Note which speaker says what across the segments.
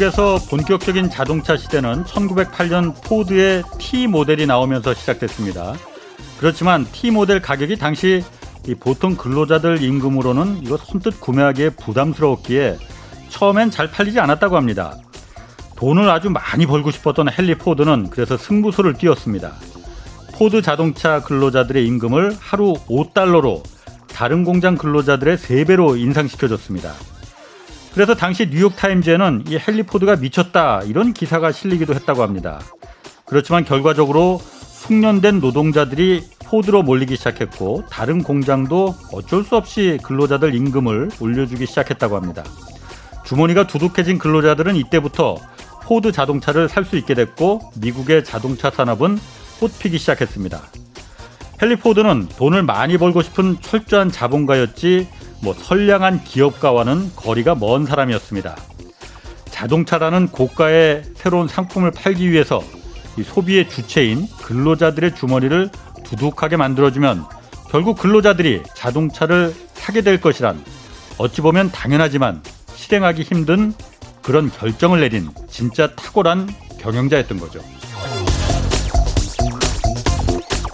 Speaker 1: 미국에서 본격적인 자동차 시대는 1908년 포드의 T 모델이 나오면서 시작됐습니다. 그렇지만 T 모델 가격이 당시 보통 근로자들 임금으로는 이거 선뜻 구매하기에 부담스러웠기에 처음엔 잘 팔리지 않았다고 합니다. 돈을 아주 많이 벌고 싶었던 헨리 포드는 그래서 승부수를 띄웠습니다. 포드 자동차 근로자들의 임금을 하루 5달러로 다른 공장 근로자들의 3배로 인상시켜줬습니다. 그래서 당시 뉴욕타임즈에는 이 헨리 포드가 미쳤다 이런 기사가 실리기도 했다고 합니다. 그렇지만 결과적으로 숙련된 노동자들이 포드로 몰리기 시작했고 다른 공장도 어쩔 수 없이 근로자들 임금을 올려주기 시작했다고 합니다. 주머니가 두둑해진 근로자들은 이때부터 포드 자동차를 살 수 있게 됐고 미국의 자동차 산업은 꽃피기 시작했습니다. 헨리 포드는 돈을 많이 벌고 싶은 철저한 자본가였지 뭐 선량한 기업가와는 거리가 먼 사람이었습니다. 자동차라는 고가의 새로운 상품을 팔기 위해서 소비의 주체인 근로자들의 주머니를 두둑하게 만들어주면 결국 근로자들이 자동차를 사게 될 것이란 어찌 보면 당연하지만 실행하기 힘든 그런 결정을 내린 진짜 탁월한 경영자였던 거죠.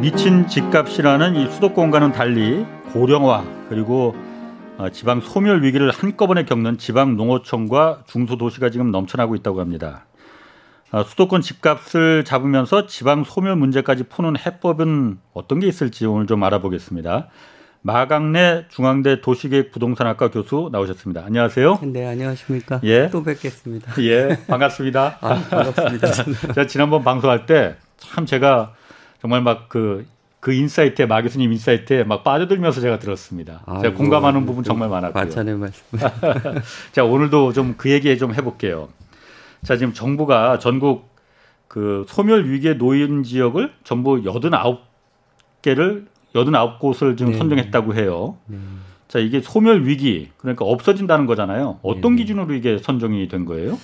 Speaker 1: 미친 집값이라는 이 수도권과는 달리 고령화 그리고 어, 지방 소멸 위기를 한꺼번에 겪는 지방 농어촌과 중소도시가 지금 넘쳐나고 있다고 합니다. 어, 수도권 집값을 잡으면서 지방 소멸 문제까지 푸는 해법은 어떤 게 있을지 오늘 좀 알아보겠습니다. 마강래 중앙대 도시계획 부동산학과 교수 나오셨습니다. 안녕하세요.
Speaker 2: 네, 안녕하십니까. 예. 또 뵙겠습니다.
Speaker 1: 예, 반갑습니다.
Speaker 2: 아, 반갑습니다.
Speaker 1: 제가 지난번 방송할 때 참 제가 정말 막그그 insight에 마 교수님 insight에 막 빠져들면서 제가 들었습니다. 아이고, 제가 공감하는 부분 정말 많았고요.
Speaker 2: 과찬의 말씀.
Speaker 1: 자 오늘도 좀 그 얘기 좀 해볼게요. 자 지금 정부가 전국 그 소멸 위기에 놓인 지역을 전부 89개를 89곳을 지금 네. 선정했다고 해요. 네. 자, 이게 소멸 위기, 그러니까 없어진다는 거잖아요. 어떤 네. 기준으로 이게 선정이 된 거예요?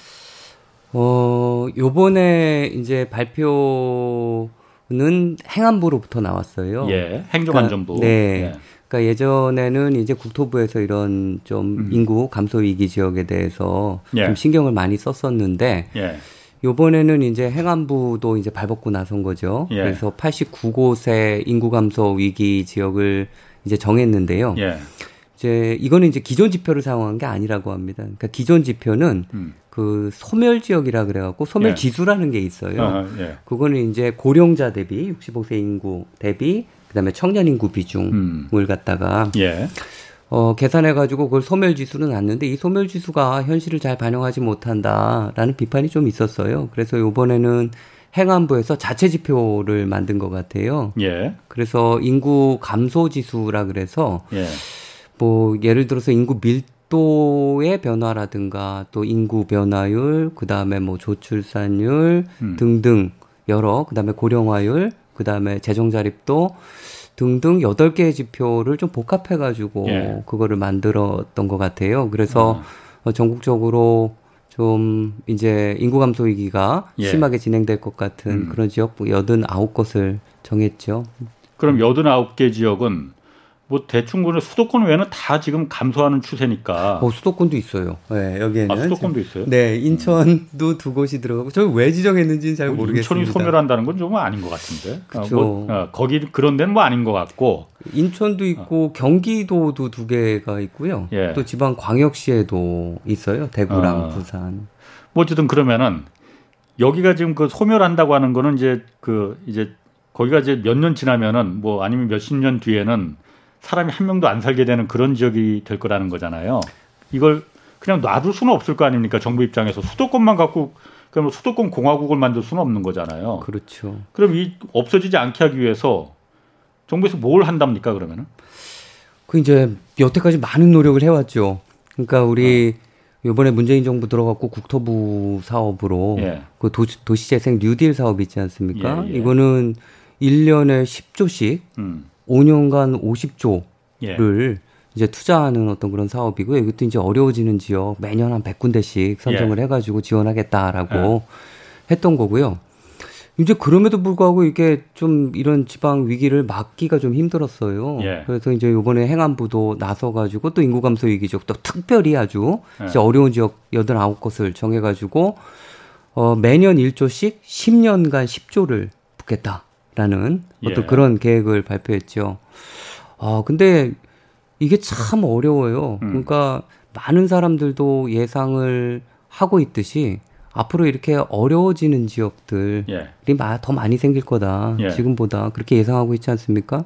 Speaker 2: 어, 요번에 이제 발표 는 행안부로부터 나왔어요.
Speaker 1: 예, 행정안전부.
Speaker 2: 그러니까, 네. 예. 그러니까 예전에는 이제 국토부에서 이런 좀 음. 인구 감소 위기 지역에 대해서 예. 좀 신경을 많이 썼었는데 예. 요번에는 이제 행안부도 이제 발벗고 나선 거죠. 예. 그래서 89곳의 인구 감소 위기 지역을 이제 정했는데요. 예. 이제 이거는 이제 기존 지표를 사용한 게 아니라고 합니다. 그러니까 기존 지표는 음. 그 소멸 지역이라 그래갖고 소멸 예. 지수라는 게 있어요. 아, 예. 그거는 이제 고령자 대비 65세 인구 대비 그다음에 청년 인구 비중을 음. 갖다가 예. 어, 계산해가지고 그걸 소멸 지수는 났는데 이 소멸 지수가 현실을 잘 반영하지 못한다라는 비판이 좀 있었어요. 그래서 요번에는 행안부에서 자체 지표를 만든 것 같아요. 예. 그래서 인구 감소 지수라 그래서 예. 뭐 예를 들어서 인구 밀도의 변화라든가 또 인구 변화율, 그 다음에 뭐 조출산율 음. 등등 여러, 그 다음에 고령화율, 그 다음에 재정 자립도 등등 여덟 개의 지표를 좀 복합해 가지고 예. 그거를 만들었던 것 같아요. 그래서 어. 전국적으로 좀 이제 인구 감소 위기가 예. 심하게 진행될 것 같은 음. 그런 지역 89곳을 정했죠.
Speaker 1: 그럼 89개 지역은 뭐 대충 보면 수도권 외에는 다 지금 감소하는 추세니까.
Speaker 2: 어, 수도권도 있어요. 네, 여기에는.
Speaker 1: 아, 수도권도 있어요?
Speaker 2: 네, 인천도 음. 두 곳이 들어가고 저희 왜 지정했는지는 잘뭐 모르겠습니다.
Speaker 1: 인천이 소멸한다는 건 좀 아닌 것 같은데. 그렇죠. 아, 뭐, 어, 거기 그런 데는 뭐 아닌 것 같고.
Speaker 2: 인천도 있고 어. 경기도도 두 개가 있고요. 예. 또 지방 광역시에도 있어요. 대구랑 어. 부산.
Speaker 1: 뭐 어쨌든 그러면은 여기가 지금 그 소멸한다고 하는 거는 이제 그 이제 거기가 이제 몇 년 지나면은 뭐 아니면 몇십 년 뒤에는 사람이 한 명도 안 살게 되는 그런 지역이 될 거라는 거잖아요. 이걸 그냥 놔둘 수는 없을 거 아닙니까? 정부 입장에서 수도권만 갖고 그럼 뭐 수도권 공화국을 만들 수는 없는 거잖아요.
Speaker 2: 그렇죠.
Speaker 1: 그럼 이 없어지지 않게 하기 위해서 정부에서 뭘 한답니까 그러면은?
Speaker 2: 그 이제 여태까지 많은 노력을 해왔죠. 그러니까 우리 이번에 문재인 정부 들어갔고 국토부 사업으로 예. 그 도시, 도시재생 뉴딜 사업 있지 않습니까? 예, 예. 이거는 1년에 10조씩 음. 5년간 50조를 이제 투자하는 어떤 그런 사업이고 이것도 이제 어려워지는 지역 매년 한 100군데씩 선정을 예. 해가지고 지원하겠다라고 예. 했던 거고요. 이제 그럼에도 불구하고 이게 좀 이런 지방 위기를 막기가 좀 힘들었어요. 예. 그래서 이제 요번에 행안부도 나서가지고 또 인구 감소 위기 지역 또 특별히 아주 예. 이제 어려운 지역 여든 아홉 곳을 정해가지고 어, 매년 1조씩 10년간 10조를 붓겠다 라는 어떤 예. 그런 계획을 발표했죠. 아, 근데 이게 참 어려워요. 음. 그러니까 많은 사람들도 예상을 하고 있듯이 앞으로 이렇게 어려워지는 지역들이 예. 더 많이 생길 거다. 예. 지금보다 그렇게 예상하고 있지 않습니까?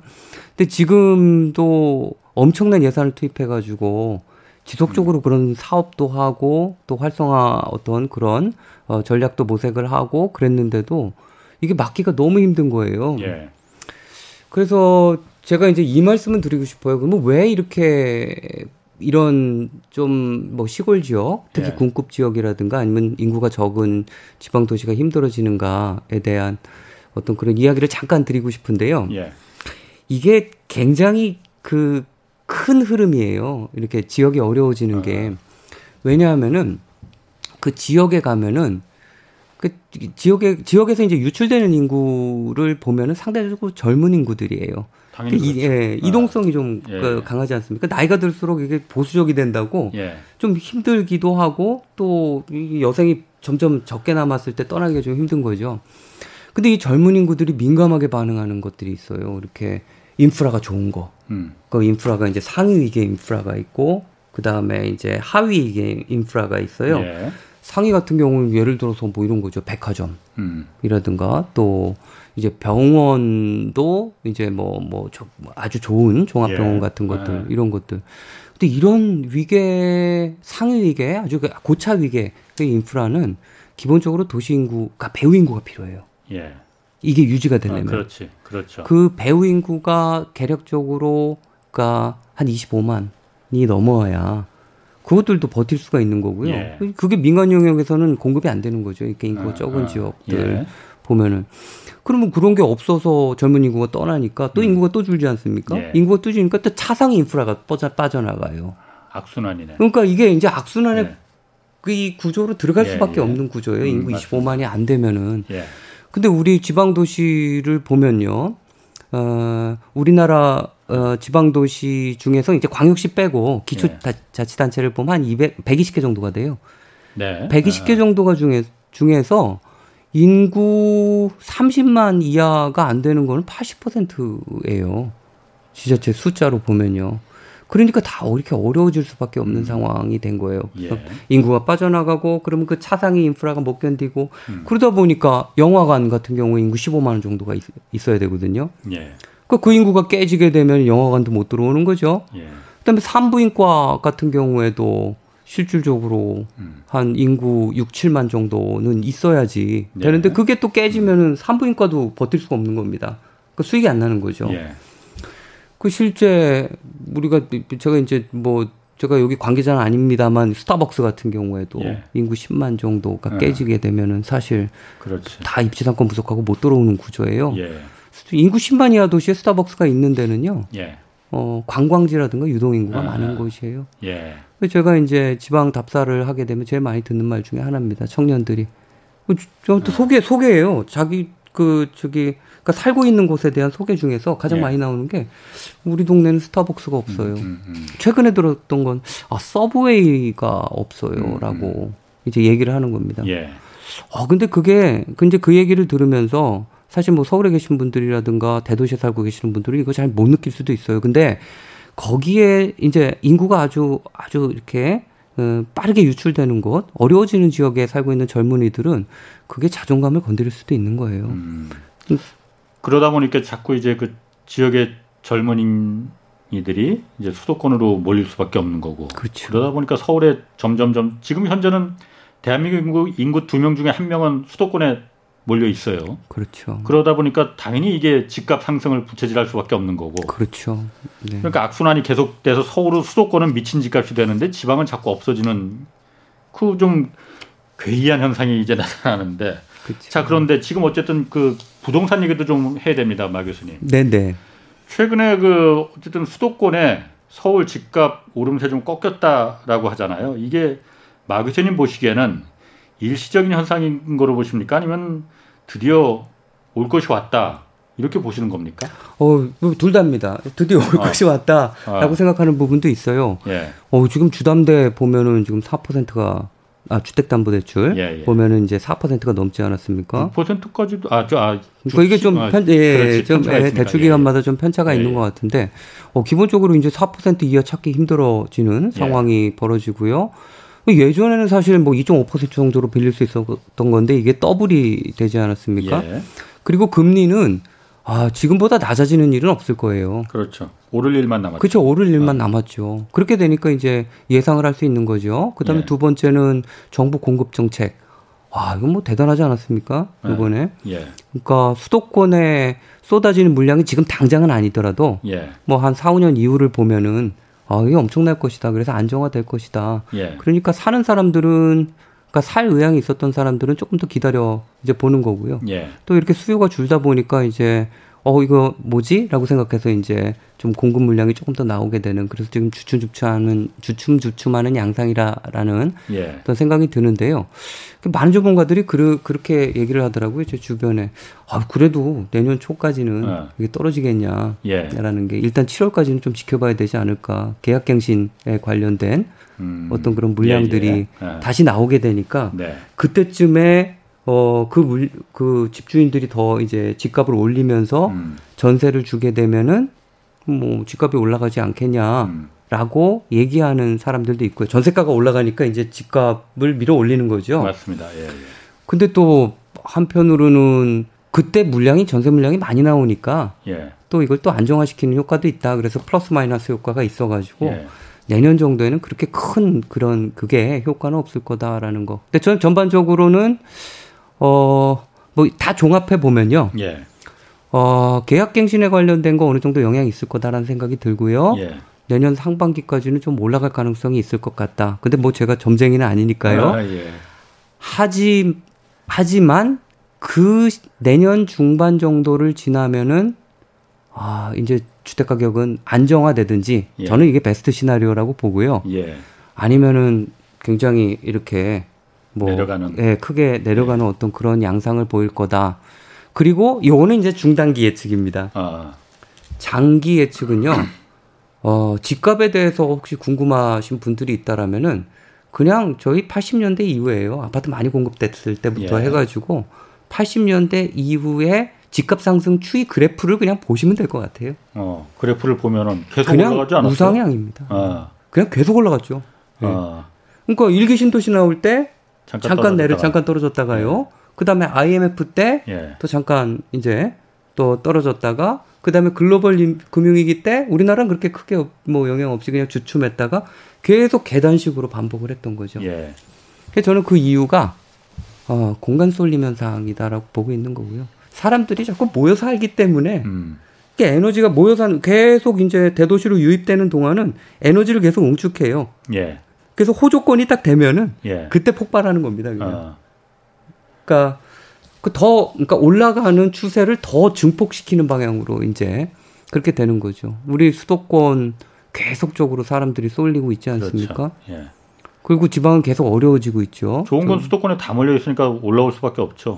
Speaker 2: 근데 지금도 엄청난 예산을 투입해 가지고 지속적으로 음. 그런 사업도 하고 또 활성화 어떤 그런 어, 전략도 모색을 하고 그랬는데도 이게 막기가 너무 힘든 거예요. 예. 그래서 제가 이제 이 말씀을 드리고 싶어요. 그러면 왜 이렇게 이런 좀 뭐 시골 지역, 특히 예. 군급 지역이라든가 아니면 인구가 적은 지방 도시가 힘들어지는가에 대한 어떤 그런 이야기를 잠깐 드리고 싶은데요. 예. 이게 굉장히 그 큰 흐름이에요. 이렇게 지역이 어려워지는 게 아. 왜냐하면은 그 지역에 가면은 그 지역에 지역에서 이제 유출되는 인구를 보면은 상대적으로 젊은 인구들이에요.
Speaker 1: 당연히 그,
Speaker 2: 그렇죠. 예, 이동성이 좀 예. 그 강하지 않습니까? 나이가 들수록 이게 보수적이 된다고 예. 좀 힘들기도 하고 또 여생이 점점 적게 남았을 때 떠나기가 좀 힘든 거죠. 근데 이 젊은 인구들이 민감하게 반응하는 것들이 있어요. 이렇게 인프라가 좋은 거. 음. 그 인프라가 이제 상위 위계 인프라가 있고 그 다음에 이제 하위 위계 인프라가 있어요. 예. 상위 같은 경우는 예를 들어서 뭐 이런 거죠. 백화점이라든가 음. 또 이제 병원도 이제 뭐, 뭐, 뭐 아주 좋은 종합병원 예. 같은 것들, 예. 이런 것들. 근데 이런 위계, 상위 위계, 아주 그 고차 위계 그 인프라는 기본적으로 도시 인구, 그러니까 배우 인구가 필요해요. 예. 이게 유지가 되려면. 아,
Speaker 1: 그렇지. 그렇죠.
Speaker 2: 그 배우 인구가 계력적으로, 그러니까 한 25만이 넘어야 그것들도 버틸 수가 있는 거고요. 예. 그게 민간 영역에서는 공급이 안 되는 거죠. 이렇게 인구가 아, 적은 아, 지역들 예. 보면은. 그러면 그런 게 없어서 젊은 인구가 떠나니까 또 음. 인구가 또 줄지 않습니까? 예. 인구가 또 줄니까 또 차상 인프라가 빠져, 빠져나가요.
Speaker 1: 악순환이네.
Speaker 2: 그러니까 이게 이제 악순환의 예. 그이 구조로 들어갈 예, 수밖에 예. 없는 구조예요. 음, 인구 맞습니다. 25만이 안 되면은. 예. 근데 우리 지방 도시를 보면요. 어, 우리나라 어, 지방 도시 중에서 이제 광역시 빼고 기초 예. 자치단체를 보면 한 200, 120개 정도가 돼요. 네. 120개 아. 정도가 중에 중에서 인구 30만 이하가 안 되는 거는 80%예요. 지자체 숫자로 보면요. 그러니까 다 이렇게 어려워질 수밖에 없는 음. 상황이 된 거예요. 예. 인구가 빠져나가고 그러면 그 차상위 인프라가 못 견디고 음. 그러다 보니까 영화관 같은 경우 인구 15만 원 정도가 있, 어야 되거든요. 예. 그, 그 인구가 깨지게 되면 영화관도 못 들어오는 거죠. 예. 그다음에 산부인과 같은 경우에도 실질적으로 음. 한 인구 6, 7만 정도는 있어야지 네. 되는데 그게 또 깨지면은 산부인과도 버틸 수가 없는 겁니다. 그 수익이 안 나는 거죠. 예. 그 실제 우리가 제가 이제 뭐 제가 여기 관계자는 아닙니다만 스타벅스 같은 경우에도 예. 인구 10만 정도가 예. 깨지게 되면은 사실 그렇지. 다 입지상권 부족하고 못 들어오는 구조예요. 예. 인구 10만 이하 도시에 스타벅스가 있는 데는요. 예. 어, 관광지라든가 유동인구가 아, 많은 곳이에요. 예. 제가 이제 지방 답사를 하게 되면 제일 많이 듣는 말 중에 하나입니다. 청년들이. 저한테 아. 소개, 소개예요. 자기, 그, 저기, 그러니까 살고 있는 곳에 대한 소개 중에서 가장 예. 많이 나오는 게 우리 동네는 스타벅스가 없어요. 음, 음, 음. 최근에 들었던 건, 아, 서브웨이가 없어요. 음, 라고 음. 이제 얘기를 하는 겁니다. 예. 아, 근데 그게, 근데 그 얘기를 들으면서 사실 뭐 서울에 계신 분들이라든가 대도시에 살고 계시는 분들은 이거 잘 못 느낄 수도 있어요. 근데 거기에 이제 인구가 아주 아주 이렇게 어, 빠르게 유출되는 곳, 어려워지는 지역에 살고 있는 젊은이들은 그게 자존감을 건드릴 수도 있는 거예요. 음.
Speaker 1: 그러다 보니까 자꾸 이제 그 지역의 젊은이들이 이제 수도권으로 몰릴 수밖에 없는 거고. 그렇죠. 그러다 보니까 서울에 점점점 지금 현재는 대한민국 인구 인구 두 명 중에 한 명은 수도권에 몰려 있어요.
Speaker 2: 그렇죠.
Speaker 1: 그러다 보니까 당연히 이게 집값 상승을 부채질할 수밖에 없는 거고.
Speaker 2: 그렇죠.
Speaker 1: 네. 그러니까 악순환이 계속돼서 서울은 수도권은 미친 집값이 되는데 지방은 자꾸 없어지는 자꾸 좀 괴이한 현상이 이제 나타나는데. 그쵸. 자 그런데 지금 어쨌든 그 부동산 얘기도 좀 해야 됩니다, 마 교수님.
Speaker 2: 네네.
Speaker 1: 최근에 그 어쨌든 수도권에 서울 집값 오름세 좀 꺾였다라고 하잖아요. 이게 마 교수님 보시기에는 일시적인 현상인 거로 보십니까? 아니면 드디어 올 것이 왔다 이렇게 보시는 겁니까?
Speaker 2: 어, 뭐둘 다입니다. 드디어 올 어. 것이 왔다라고 어. 생각하는 부분도 있어요. 예. 어, 지금 주담대 보면은 지금 4%가 아, 주택담보대출 예, 예. 보면은 이제 4%가 넘지 않았습니까?
Speaker 1: 6%까지도 아, 저, 아,
Speaker 2: 그러니까 이게 좀 아, 편, 예, 그렇지, 좀 예, 대출 기간마다 좀 편차가 예, 있는 예. 것 같은데, 어, 기본적으로 이제 4% 이하 찾기 힘들어지는 예. 상황이 벌어지고요. 예전에는 사실 뭐2.5% 정도로 빌릴 수 있었던 건데 이게 더블이 되지 않았습니까? 그리고 금리는 아, 지금보다 낮아지는 일은 없을 거예요.
Speaker 1: 그렇죠. 오를 일만 남았죠.
Speaker 2: 그렇죠. 오를 일만 아. 남았죠. 그렇게 되니까 이제 예상을 할 수 있는 거죠. 그다음에 예. 두 번째는 정부 공급 정책. 와, 이건 뭐 대단하지 않았습니까? 예. 이번에. 예. 그러니까 수도권에 쏟아지는 물량이 지금 당장은 아니더라도 예. 뭐한 4, 5년 이후를 보면은 아, 이게 엄청날 것이다. 그래서 안정화될 것이다. 예. 그러니까 사는 사람들은 그러니까 살 의향이 있었던 사람들은 조금 더 기다려 이제 보는 거고요. 예. 또 이렇게 수요가 줄다 보니까 이제 어 이거 뭐지?라고 생각해서 이제 좀 공급 물량이 조금 더 나오게 되는 그래서 지금 주춤주춤하는 주춤주춤하는 양상이라라는 예. 어떤 생각이 드는데요. 그 많은 전문가들이 그, 그렇게 얘기를 하더라고요. 제 주변에 아 그래도 내년 초까지는 어. 이게 떨어지겠냐라는 예. 게 일단 7월까지는 좀 지켜봐야 되지 않을까 계약갱신에 관련된 음. 어떤 그런 물량들이 예, 예. 다시 나오게 되니까 네. 그때쯤에 어, 그 물, 그 집주인들이 더 이제 집값을 올리면서 음. 전세를 주게 되면은 뭐 집값이 올라가지 않겠냐라고 음. 얘기하는 사람들도 있고요. 전세가가 올라가니까 이제 집값을 밀어 올리는 거죠.
Speaker 1: 맞습니다. 예, 예.
Speaker 2: 근데 또 한편으로는 그때 물량이 전세 물량이 많이 나오니까 예. 또 이걸 또 안정화시키는 효과도 있다. 그래서 플러스 마이너스 효과가 있어가지고 예. 내년 정도에는 그렇게 큰 그런 그게 효과는 없을 거다라는 거. 근데 저는 전반적으로는 어, 뭐 다 종합해 보면요. 예. 어, 계약갱신에 관련된 거 어느 정도 영향이 있을 거다라는 생각이 들고요. 예. 내년 상반기까지는 좀 올라갈 가능성이 있을 것 같다. 근데 뭐 제가 점쟁이는 아니니까요. 아, 예. 하지, 하지만 그 내년 중반 정도를 지나면은 아, 이제 주택 가격은 안정화되든지 예. 저는 이게 베스트 시나리오라고 보고요. 예. 아니면은 굉장히 이렇게 뭐 내려가는 예, 크게 내려가는 네. 어떤 그런 양상을 보일 거다. 그리고 요거는 이제 중단기 예측입니다. 아. 장기 예측은요. 어, 집값에 대해서 혹시 궁금하신 분들이 있다라면은 그냥 저희 80년대 이후에요. 아파트 많이 공급됐을 때부터 예. 해가지고 80년대 이후에 집값 상승 추이 그래프를 그냥 보시면 될 것 같아요.
Speaker 1: 어, 그래프를 보면은 계속 그냥 올라가지 않았어요?
Speaker 2: 우상향입니다. 아. 그냥 계속 올라갔죠. 네. 아. 그러니까 일기 신도시 나올 때 잠깐, 잠깐 내려 잠깐 떨어졌다가요. 네. 그다음에 IMF 때또 예. 잠깐 이제 또 떨어졌다가 그다음에 글로벌 금융위기 때 우리나라는 그렇게 크게 뭐 영향 없이 그냥 주춤했다가 계속 계단식으로 반복을 했던 거죠. 예. 그래서 저는 그 이유가 어, 공간 쏠림 현상이다라고 보고 있는 거고요. 사람들이 자꾸 모여 살기 때문에 음. 에너지가 모여서 계속 이제 대도시로 유입되는 동안은 에너지를 계속 응축해요. 예. 그래서 호조건이 딱 되면은 예. 그때 폭발하는 겁니다. 그냥. 어. 그러니까 그 더 그러니까 올라가는 추세를 더 증폭시키는 방향으로 이제 그렇게 되는 거죠. 우리 수도권 계속적으로 사람들이 쏠리고 있지 않습니까? 그렇죠. 예. 그리고 지방은 계속 어려워지고 있죠.
Speaker 1: 좋은 건 수도권에 다 몰려 있으니까 올라올 수밖에 없죠.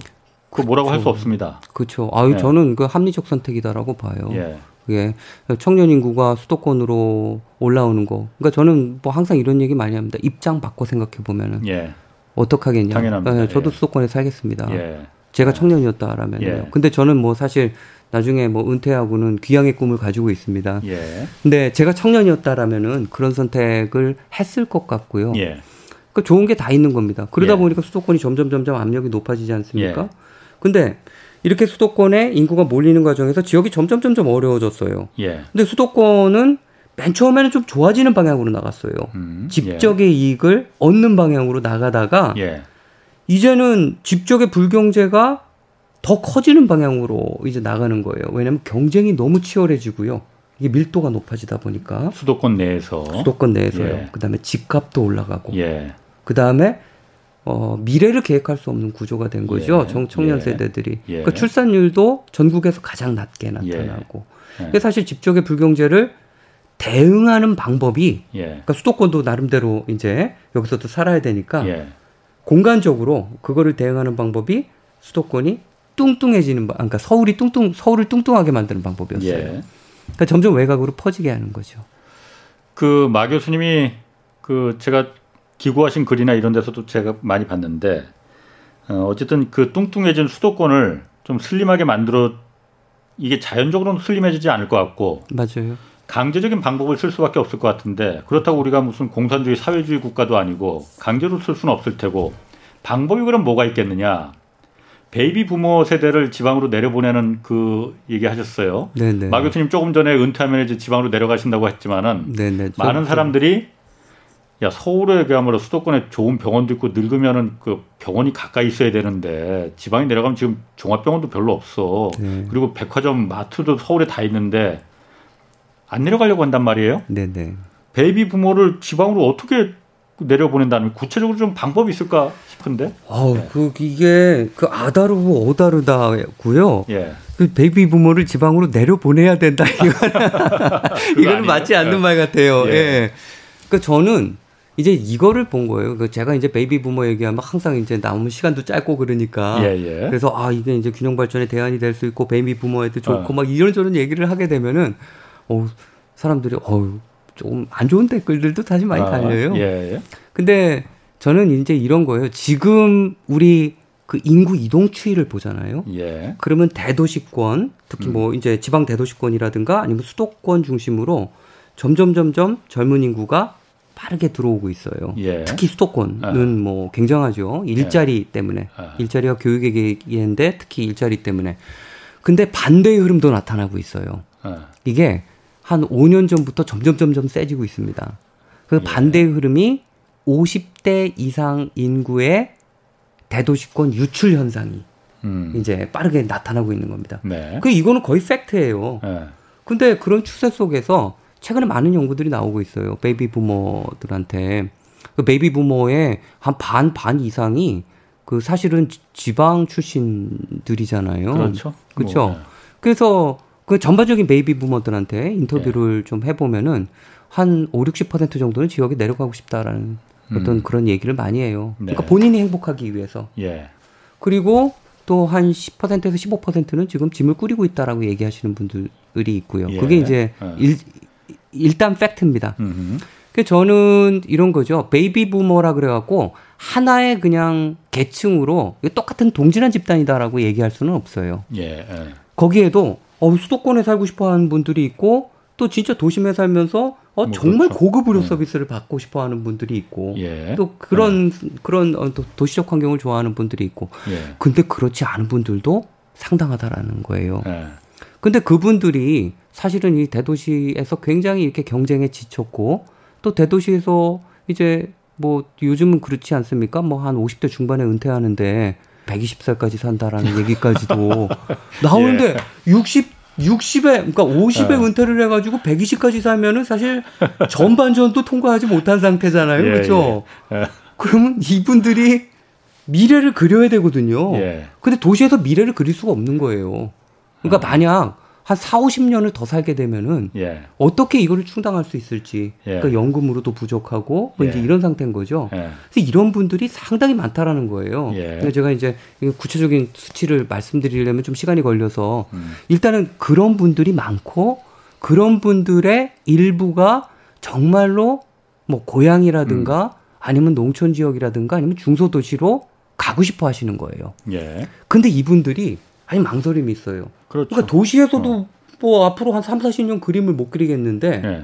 Speaker 1: 그 뭐라고 할 수 없습니다.
Speaker 2: 그렇죠. 아유 예. 저는 그 합리적 선택이다라고 봐요. 예. 그게 청년 인구가 수도권으로 올라오는 거. 그러니까 저는 뭐 항상 이런 얘기 많이 합니다. 입장 바꿔 생각해 보면은 예. 어떡하겠냐.
Speaker 1: 당연합니다.
Speaker 2: 네, 저도
Speaker 1: 예.
Speaker 2: 수도권에 살겠습니다. 예. 제가 청년이었다라면요. 예. 근데 저는 뭐 사실 나중에 뭐 은퇴하고는 귀향의 꿈을 가지고 있습니다. 예. 근데 제가 청년이었다라면은 그런 선택을 했을 것 같고요. 예. 그 좋은 게 다 있는 겁니다. 그러다 예. 보니까 수도권이 점점 점점 압력이 높아지지 않습니까? 예. 근데 이렇게 수도권에 인구가 몰리는 과정에서 지역이 점점 점점 어려워졌어요. 예. 근데 수도권은 맨 처음에는 좀 좋아지는 방향으로 나갔어요. 음, 집적의 예. 이익을 얻는 방향으로 나가다가 예. 이제는 집적의 불경제가 더 커지는 방향으로 이제 나가는 거예요. 왜냐하면 경쟁이 너무 치열해지고요. 이게 밀도가 높아지다 보니까
Speaker 1: 수도권 내에서
Speaker 2: 수도권 내에서요. 예. 그다음에 집값도 올라가고. 예. 그 다음에 어, 미래를 계획할 수 없는 구조가 된 거죠. 예. 청, 청년 예. 세대들이. 예. 그러니까 출산율도 전국에서 가장 낮게 나타나고. 예. 사실 집적의 불경제를 대응하는 방법이 예. 그러니까 수도권도 나름대로 이제 여기서도 살아야 되니까 예. 공간적으로 그거를 대응하는 방법이 수도권이 뚱뚱해지는 그러니까 서울이 뚱뚱 서울을 뚱뚱하게 만드는 방법이었어요. 그러니까 점점 외곽으로 퍼지게 하는 거죠.
Speaker 1: 그 마 교수님이 그 제가 기고하신 글이나 이런 데서도 제가 많이 봤는데 어, 어쨌든 그 뚱뚱해진 수도권을 좀 슬림하게 만들어 이게 자연적으로는 슬림해지지 않을 것 같고
Speaker 2: 맞아요.
Speaker 1: 강제적인 방법을 쓸 수밖에 없을 것 같은데 그렇다고 우리가 무슨 공산주의 사회주의 국가도 아니고 강제로 쓸 수는 없을 테고 방법이 그럼 뭐가 있겠느냐? 베이비 부모 세대를 지방으로 내려보내는 그 얘기하셨어요. 네네. 마 교수님 조금 전에 은퇴하면 이제 지방으로 내려가신다고 했지만은 네네. 많은 사람들이 야 서울에 그야말로 수도권에 좋은 병원도 있고 늙으면은 그 병원이 가까이 있어야 되는데 지방에 내려가면 지금 종합병원도 별로 없어. 네. 그리고 백화점, 마트도 서울에 다 있는데 안 내려가려고 한단 말이에요. 네네. 베이비 부머를 지방으로 어떻게 내려보낸다는 구체적으로 좀 방법이 있을까 싶은데.
Speaker 2: 아우 네. 그 이게 그 아다르고 어다르다고요. 예. 그 베이비 부머를 지방으로 내려보내야 된다 이거는 이거는 맞지 않는 예. 말 같아요. 예. 예. 그러니까 저는 이제 이거를 본 거예요. 그 제가 이제 베이비 부머 얘기하면 항상 이제 남은 시간도 짧고 그러니까. 예, 예. 그래서 아, 이게 이제 균형 발전의 대안이 될 수 있고 베이비 부머에도 좋고 어. 막 이런저런 얘기를 하게 되면은 어 사람들이 어우 조금 안 좋은 댓글들도 사실 많이 아, 달려요. 예, 예. 근데 저는 이제 이런 거예요. 지금 우리 그 인구 이동 추이를 보잖아요. 예. 그러면 대도시권, 특히 음. 뭐 이제 지방 대도시권이라든가 아니면 수도권 중심으로 점점 점점 젊은 인구가 빠르게 들어오고 있어요. 예. 특히 수도권은 아. 뭐 굉장하죠. 일자리 예. 때문에 아. 일자리와 교육의 계기인데 특히 일자리 때문에. 근데 반대의 흐름도 나타나고 있어요. 아. 이게 한 5년 전부터 점점 점점 세지고 있습니다. 그 예. 반대의 흐름이 50대 이상 인구의 대도시권 유출 현상이 음. 이제 빠르게 나타나고 있는 겁니다. 네. 그 이거는 거의 팩트예요. 네. 근데 그런 추세 속에서 최근에 많은 연구들이 나오고 있어요. 베이비 부머들한테. 그 베이비 부머의 한 반, 반 이상이 그 사실은 지방 출신들이잖아요.
Speaker 1: 그렇죠.
Speaker 2: 그렇죠. 뭐, 네. 그래서 그 전반적인 베이비 부모들한테 인터뷰를 네. 좀 해보면은 한 5, 60% 정도는 지역에 내려가고 싶다라는 음. 어떤 그런 얘기를 많이 해요. 네. 그러니까 본인이 행복하기 위해서. 예. 그리고 또 한 10%에서 15%는 지금 짐을 꾸리고 있다라고 얘기하시는 분들이 있고요. 예. 그게 이제 어. 일, 일단 팩트입니다. 그 저는 이런 거죠. 베이비 부머라 그래갖고 하나의 그냥 계층으로 똑같은 동질한 집단이다라고 얘기할 수는 없어요. 예, 예. 거기에도 어, 수도권에 살고 싶어하는 분들이 있고 또 진짜 도심에 살면서 어, 뭐 정말 그렇죠. 고급 의료 네. 서비스를 받고 싶어하는 분들이 있고 예. 또 그런 예. 그런 어, 도시적 환경을 좋아하는 분들이 있고 예. 근데 그렇지 않은 분들도 상당하다라는 거예요. 예. 근데 그분들이 사실은 이 대도시에서 굉장히 이렇게 경쟁에 지쳤고 또 대도시에서 이제 뭐 요즘은 그렇지 않습니까? 뭐 한 50대 중반에 은퇴하는데 120살까지 산다라는 얘기까지도 나오는데 예. 60 60에 그러니까 50에 예. 은퇴를 해 가지고 120까지 살면은 사실 전반전도 통과하지 못한 상태잖아요, 예, 그렇죠? 예. 예. 그러면 이분들이 미래를 그려야 되거든요. 예. 근데 도시에서 미래를 그릴 수가 없는 거예요. 그러니까 아. 만약 한 4, 50년을 더 살게 되면은 예. 어떻게 이거를 충당할 수 있을지 예. 그러니까 연금으로도 부족하고 뭐 예. 이제 이런 상태인 거죠. 예. 그래서 이런 분들이 상당히 많다라는 거예요. 예. 제가 이제 구체적인 수치를 말씀드리려면 좀 시간이 걸려서 음. 일단은 그런 분들이 많고 그런 분들의 일부가 정말로 뭐 고향이라든가 음. 아니면 농촌 지역이라든가 아니면 중소도시로 가고 싶어 하시는 거예요. 예. 근데 이분들이 아니 망설임이 있어요. 그렇죠. 그러니까 도시에서도 어. 뭐 앞으로 한 3, 40년 그림을 못 그리겠는데 네.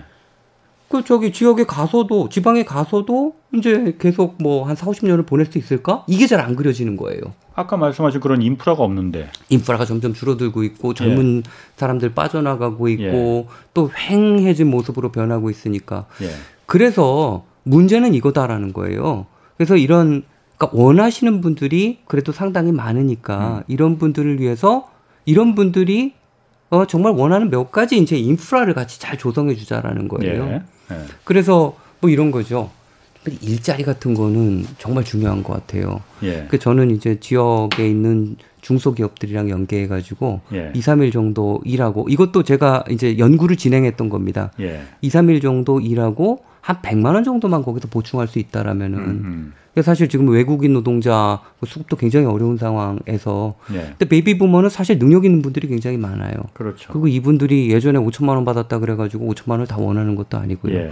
Speaker 2: 그 저기 지역에 가서도 지방에 가서도 이제 계속 뭐 한 4, 50년을 보낼 수 있을까? 이게 잘 안 그려지는 거예요.
Speaker 1: 아까 말씀하신 그런 인프라가 없는데
Speaker 2: 인프라가 점점 줄어들고 있고 젊은 예. 사람들 빠져나가고 있고 예. 또 횡해진 모습으로 변하고 있으니까 예. 그래서 문제는 이거다라는 거예요. 그래서 이런 그러니까 원하시는 분들이 그래도 상당히 많으니까 음. 이런 분들을 위해서 이런 분들이 어, 정말 원하는 몇 가지 이제 인프라를 같이 잘 조성해 주자라는 거예요. 예. 예. 그래서 뭐 이런 거죠. 일자리 같은 거는 정말 중요한 것 같아요. 예. 그 저는 이제 지역에 있는 중소기업들이랑 연계해 가지고 예. 2, 3일 정도 일하고 이것도 제가 이제 연구를 진행했던 겁니다. 예. 2, 3일 정도 일하고 한 100만 원 정도만 거기서 보충할 수 있다라면은 음 사실 지금 외국인 노동자 뭐 수급도 굉장히 어려운 상황에서 예. 근데 베이비 부머는 사실 능력 있는 분들이 굉장히 많아요.
Speaker 1: 그렇죠.
Speaker 2: 그리고 이분들이 예전에 5천만 원 받았다 그래 가지고 5천만 원을 다 원하는 것도 아니고요. 예.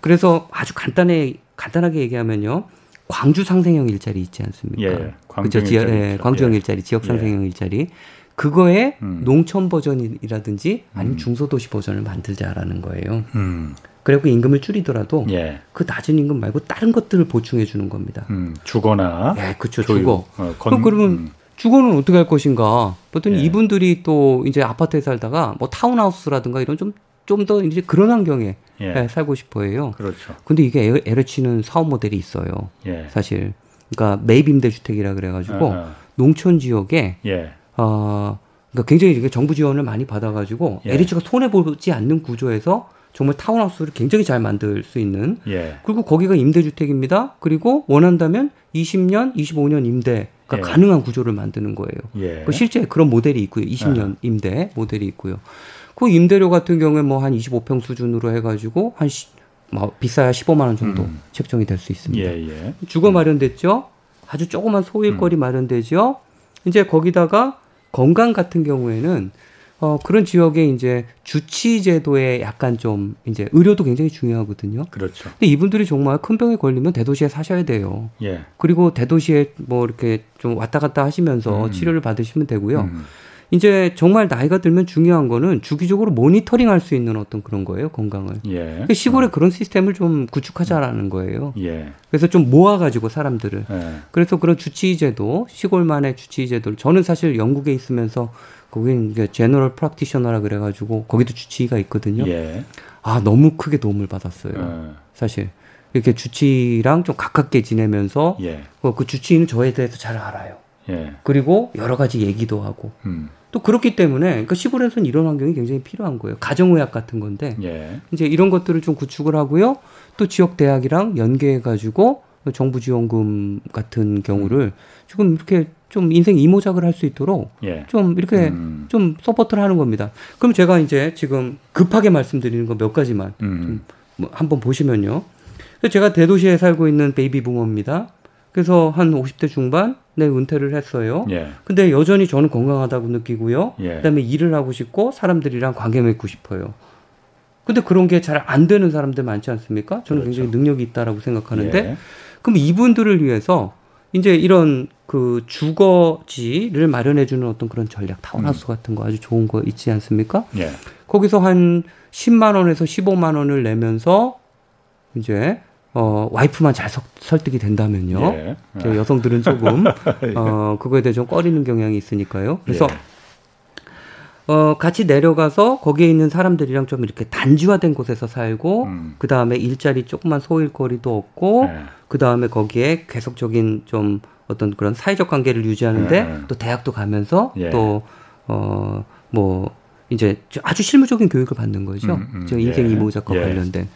Speaker 2: 그래서 아주 간단해 간단하게 얘기하면요. 광주 상생형 일자리 있지 않습니까?
Speaker 1: 예. 광주 일자리.
Speaker 2: 예, 광주형 예. 일자리, 지역 상생형 예. 일자리. 그거에 음. 농촌 버전이라든지 아니면 음. 중소도시 버전을 만들자라는 거예요. 음. 그리고 임금을 줄이더라도 예. 그 낮은 임금 말고 다른 것들을 보충해 주는 겁니다.
Speaker 1: 음, 주거나
Speaker 2: 예, 그렇죠. 주거. 어, 건, 그러면 음. 주거는 어떻게 할 것인가? 보통 예. 이분들이 또 이제 아파트에 살다가 뭐 타운하우스라든가 이런 좀 좀 더 이제 그런 환경에 예. 예. 살고 싶어해요.
Speaker 1: 그렇죠.
Speaker 2: 근데 이게 애를 치는 사업 모델이 있어요. 예. 사실. 그러니까 매입 임대 주택이라 그래가지고 아, 아. 농촌 지역에
Speaker 1: 예.
Speaker 2: 어 그러니까 굉장히 정부 지원을 많이 받아가지고 예. LH가 손해 보지 않는 구조에서 정말 타운하우스를 굉장히 잘 만들 수 있는
Speaker 1: 예.
Speaker 2: 그리고 거기가 임대주택입니다. 그리고 원한다면 20년, 25년 임대 가 예. 가능한 구조를 만드는 거예요.
Speaker 1: 예.
Speaker 2: 그 실제 그런 모델이 있고요. 20년 아. 임대 모델이 있고요. 그 임대료 같은 경우에 뭐 한 25평 수준으로 해가지고 한 시, 뭐 비싸야 15만 원 정도 음. 책정이 될 수 있습니다.
Speaker 1: 예, 예.
Speaker 2: 주거 마련됐죠. 아주 조그만 소일거리 음. 마련되죠. 이제 거기다가 건강 같은 경우에는 어, 그런 지역에 이제 주치 제도에 약간 좀 이제 의료도 굉장히 중요하거든요.
Speaker 1: 그렇죠.
Speaker 2: 근데 이분들이 정말 큰 병에 걸리면 대도시에 사셔야 돼요.
Speaker 1: 예.
Speaker 2: 그리고 대도시에 뭐 이렇게 좀 왔다 갔다 하시면서 음. 치료를 받으시면 되고요. 음. 이제 정말 나이가 들면 중요한 거는 주기적으로 모니터링 할 수 있는 어떤 그런 거예요, 건강을.
Speaker 1: 예.
Speaker 2: 그러니까 시골에 음. 그런 시스템을 좀 구축하자라는 거예요.
Speaker 1: 예.
Speaker 2: 그래서 좀 모아가지고 사람들을.
Speaker 1: 예.
Speaker 2: 그래서 그런 주치의제도, 시골만의 주치의제도를 저는 사실 영국에 있으면서 거긴 이제 제너럴 프락티셔너라 그래가지고 거기도 주치의가 있거든요.
Speaker 1: 예.
Speaker 2: 아 너무 크게 도움을 받았어요. 예. 사실 이렇게 주치랑 좀 가깝게 지내면서
Speaker 1: 예.
Speaker 2: 그, 그 주치의는 저에 대해서 잘 알아요.
Speaker 1: 예.
Speaker 2: 그리고 여러 가지 얘기도 하고
Speaker 1: 음.
Speaker 2: 또 그렇기 때문에 그러니까 시골에서는 이런 환경이 굉장히 필요한 거예요. 가정의학 같은 건데
Speaker 1: 예.
Speaker 2: 이제 이런 것들을 좀 구축을 하고요. 또 지역 대학이랑 연계해 가지고 정부 지원금 같은 경우를 음. 지금 이렇게 좀 인생 이모작을 할 수 있도록
Speaker 1: 예.
Speaker 2: 좀 이렇게 음. 좀 support를 하는 겁니다. 그럼 제가 이제 지금 급하게 말씀드리는 거 몇 가지만
Speaker 1: 음.
Speaker 2: 뭐 한번 보시면요. 제가 대도시에 살고 있는 베이비 부머입니다. 그래서 한 50대 중반 내 네, 은퇴를 했어요.
Speaker 1: 예.
Speaker 2: 근데 여전히 저는 건강하다고 느끼고요.
Speaker 1: 예.
Speaker 2: 그다음에 일을 하고 싶고 사람들이랑 관계 맺고 싶어요. 근데 그런 게 잘 안 되는 사람들 많지 않습니까? 저는 그렇죠. 굉장히 능력이 있다라고 생각하는데 예. 그럼 이분들을 위해서 이제 이런 그 주거지를 마련해 주는 어떤 그런 전략, 타운하우스 음. 같은 거 아주 좋은 거 있지 않습니까?
Speaker 1: 예.
Speaker 2: 거기서 한 10만 원에서 15만 원을 내면서 이제 어 와이프만 잘 서, 설득이 된다면요.
Speaker 1: 예.
Speaker 2: 여성들은 조금 예. 어 그거에 대해 좀 꺼리는 경향이 있으니까요. 그래서 예. 어, 같이 내려가서 거기에 있는 사람들이랑 좀 이렇게 단지화된 곳에서 살고, 음. 그 다음에 일자리 조그만 소일거리도 없고,
Speaker 1: 네.
Speaker 2: 그 다음에 거기에 계속적인 좀 어떤 그런 사회적 관계를 유지하는데, 네. 또 대학도 가면서,
Speaker 1: 예.
Speaker 2: 또, 어, 뭐, 이제 아주 실무적인 교육을 받는 거죠. 음, 음. 인생 예. 이모작과 예. 관련된.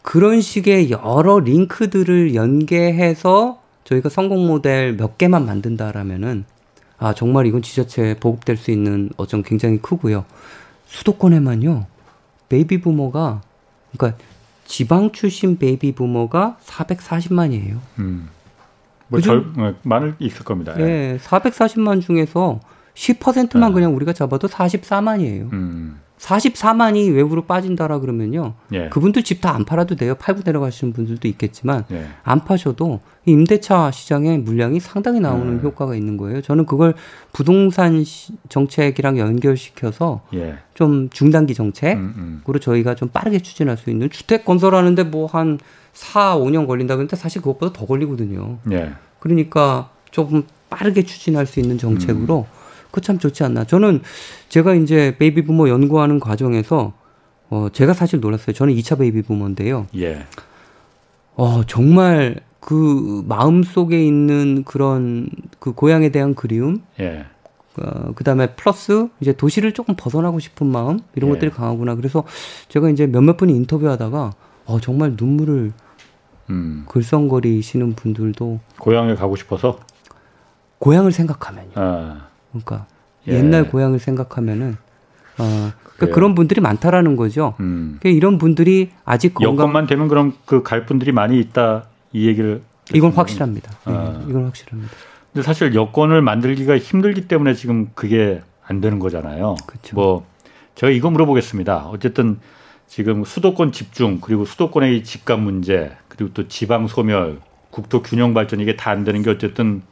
Speaker 2: 그런 식의 여러 링크들을 연계해서 저희가 성공 모델 몇 개만 만든다라면은 아, 정말 이건 지자체에 보급될 수 있는 어쩜 굉장히 크고요. 수도권에만요. 베이비 부머가 그러니까 지방 출신 베이비 부머가 440만이에요.
Speaker 1: 음. 뭐 절, 어, 많을 있을 겁니다.
Speaker 2: 예. 네, 440만 중에서 10%만 네. 그냥 우리가 잡아도 44만이에요.
Speaker 1: 음.
Speaker 2: 44만이 외부로 빠진다라 그러면요.
Speaker 1: 예.
Speaker 2: 그분들 집 다 안 팔아도 돼요. 팔고 내려가시는 분들도 있겠지만
Speaker 1: 예.
Speaker 2: 안 파셔도 임대차 시장의 물량이 상당히 나오는 예. 효과가 있는 거예요. 저는 그걸 부동산 정책이랑 연결시켜서
Speaker 1: 예.
Speaker 2: 좀 중단기 정책으로
Speaker 1: 음, 음.
Speaker 2: 저희가 좀 빠르게 추진할 수 있는 주택 건설하는데 뭐 한 4, 5년 걸린다 그런데 사실 그것보다 더 걸리거든요.
Speaker 1: 예.
Speaker 2: 그러니까 조금 빠르게 추진할 수 있는 정책으로 음. 그 참 좋지 않나. 저는 제가 이제 베이비 부머 연구하는 과정에서 어 제가 사실 놀랐어요. 저는 2차 베이비 부머인데요.
Speaker 1: 예.
Speaker 2: 어 정말 그 마음 속에 있는 그런 그 고향에 대한 그리움.
Speaker 1: 예.
Speaker 2: 어, 그 다음에 플러스 이제 도시를 조금 벗어나고 싶은 마음 이런 예. 것들이 강하구나. 그래서 제가 이제 몇몇 분이 인터뷰하다가 어 정말 눈물을 음. 글썽거리시는 분들도
Speaker 1: 고향에 가고 싶어서
Speaker 2: 고향을 생각하면요. 아. 그러니까 예. 옛날 고향을 생각하면은 어, 그러니까 그런 분들이 많다라는 거죠. 음. 그러니까 이런 분들이 아직
Speaker 1: 건강... 여건만 되면 그럼 그 갈 분들이 많이 있다 이 얘기를
Speaker 2: 이건 확실합니다. 아. 네, 이건 확실합니다.
Speaker 1: 근데 사실 여건을 만들기가 힘들기 때문에 지금 그게 안 되는 거잖아요. 그렇죠. 뭐 제가 이거 물어보겠습니다. 어쨌든 지금 수도권 집중 그리고 수도권의 집값 문제 그리고 또 지방 소멸 국토 균형 발전 이게 다 안 되는 게 어쨌든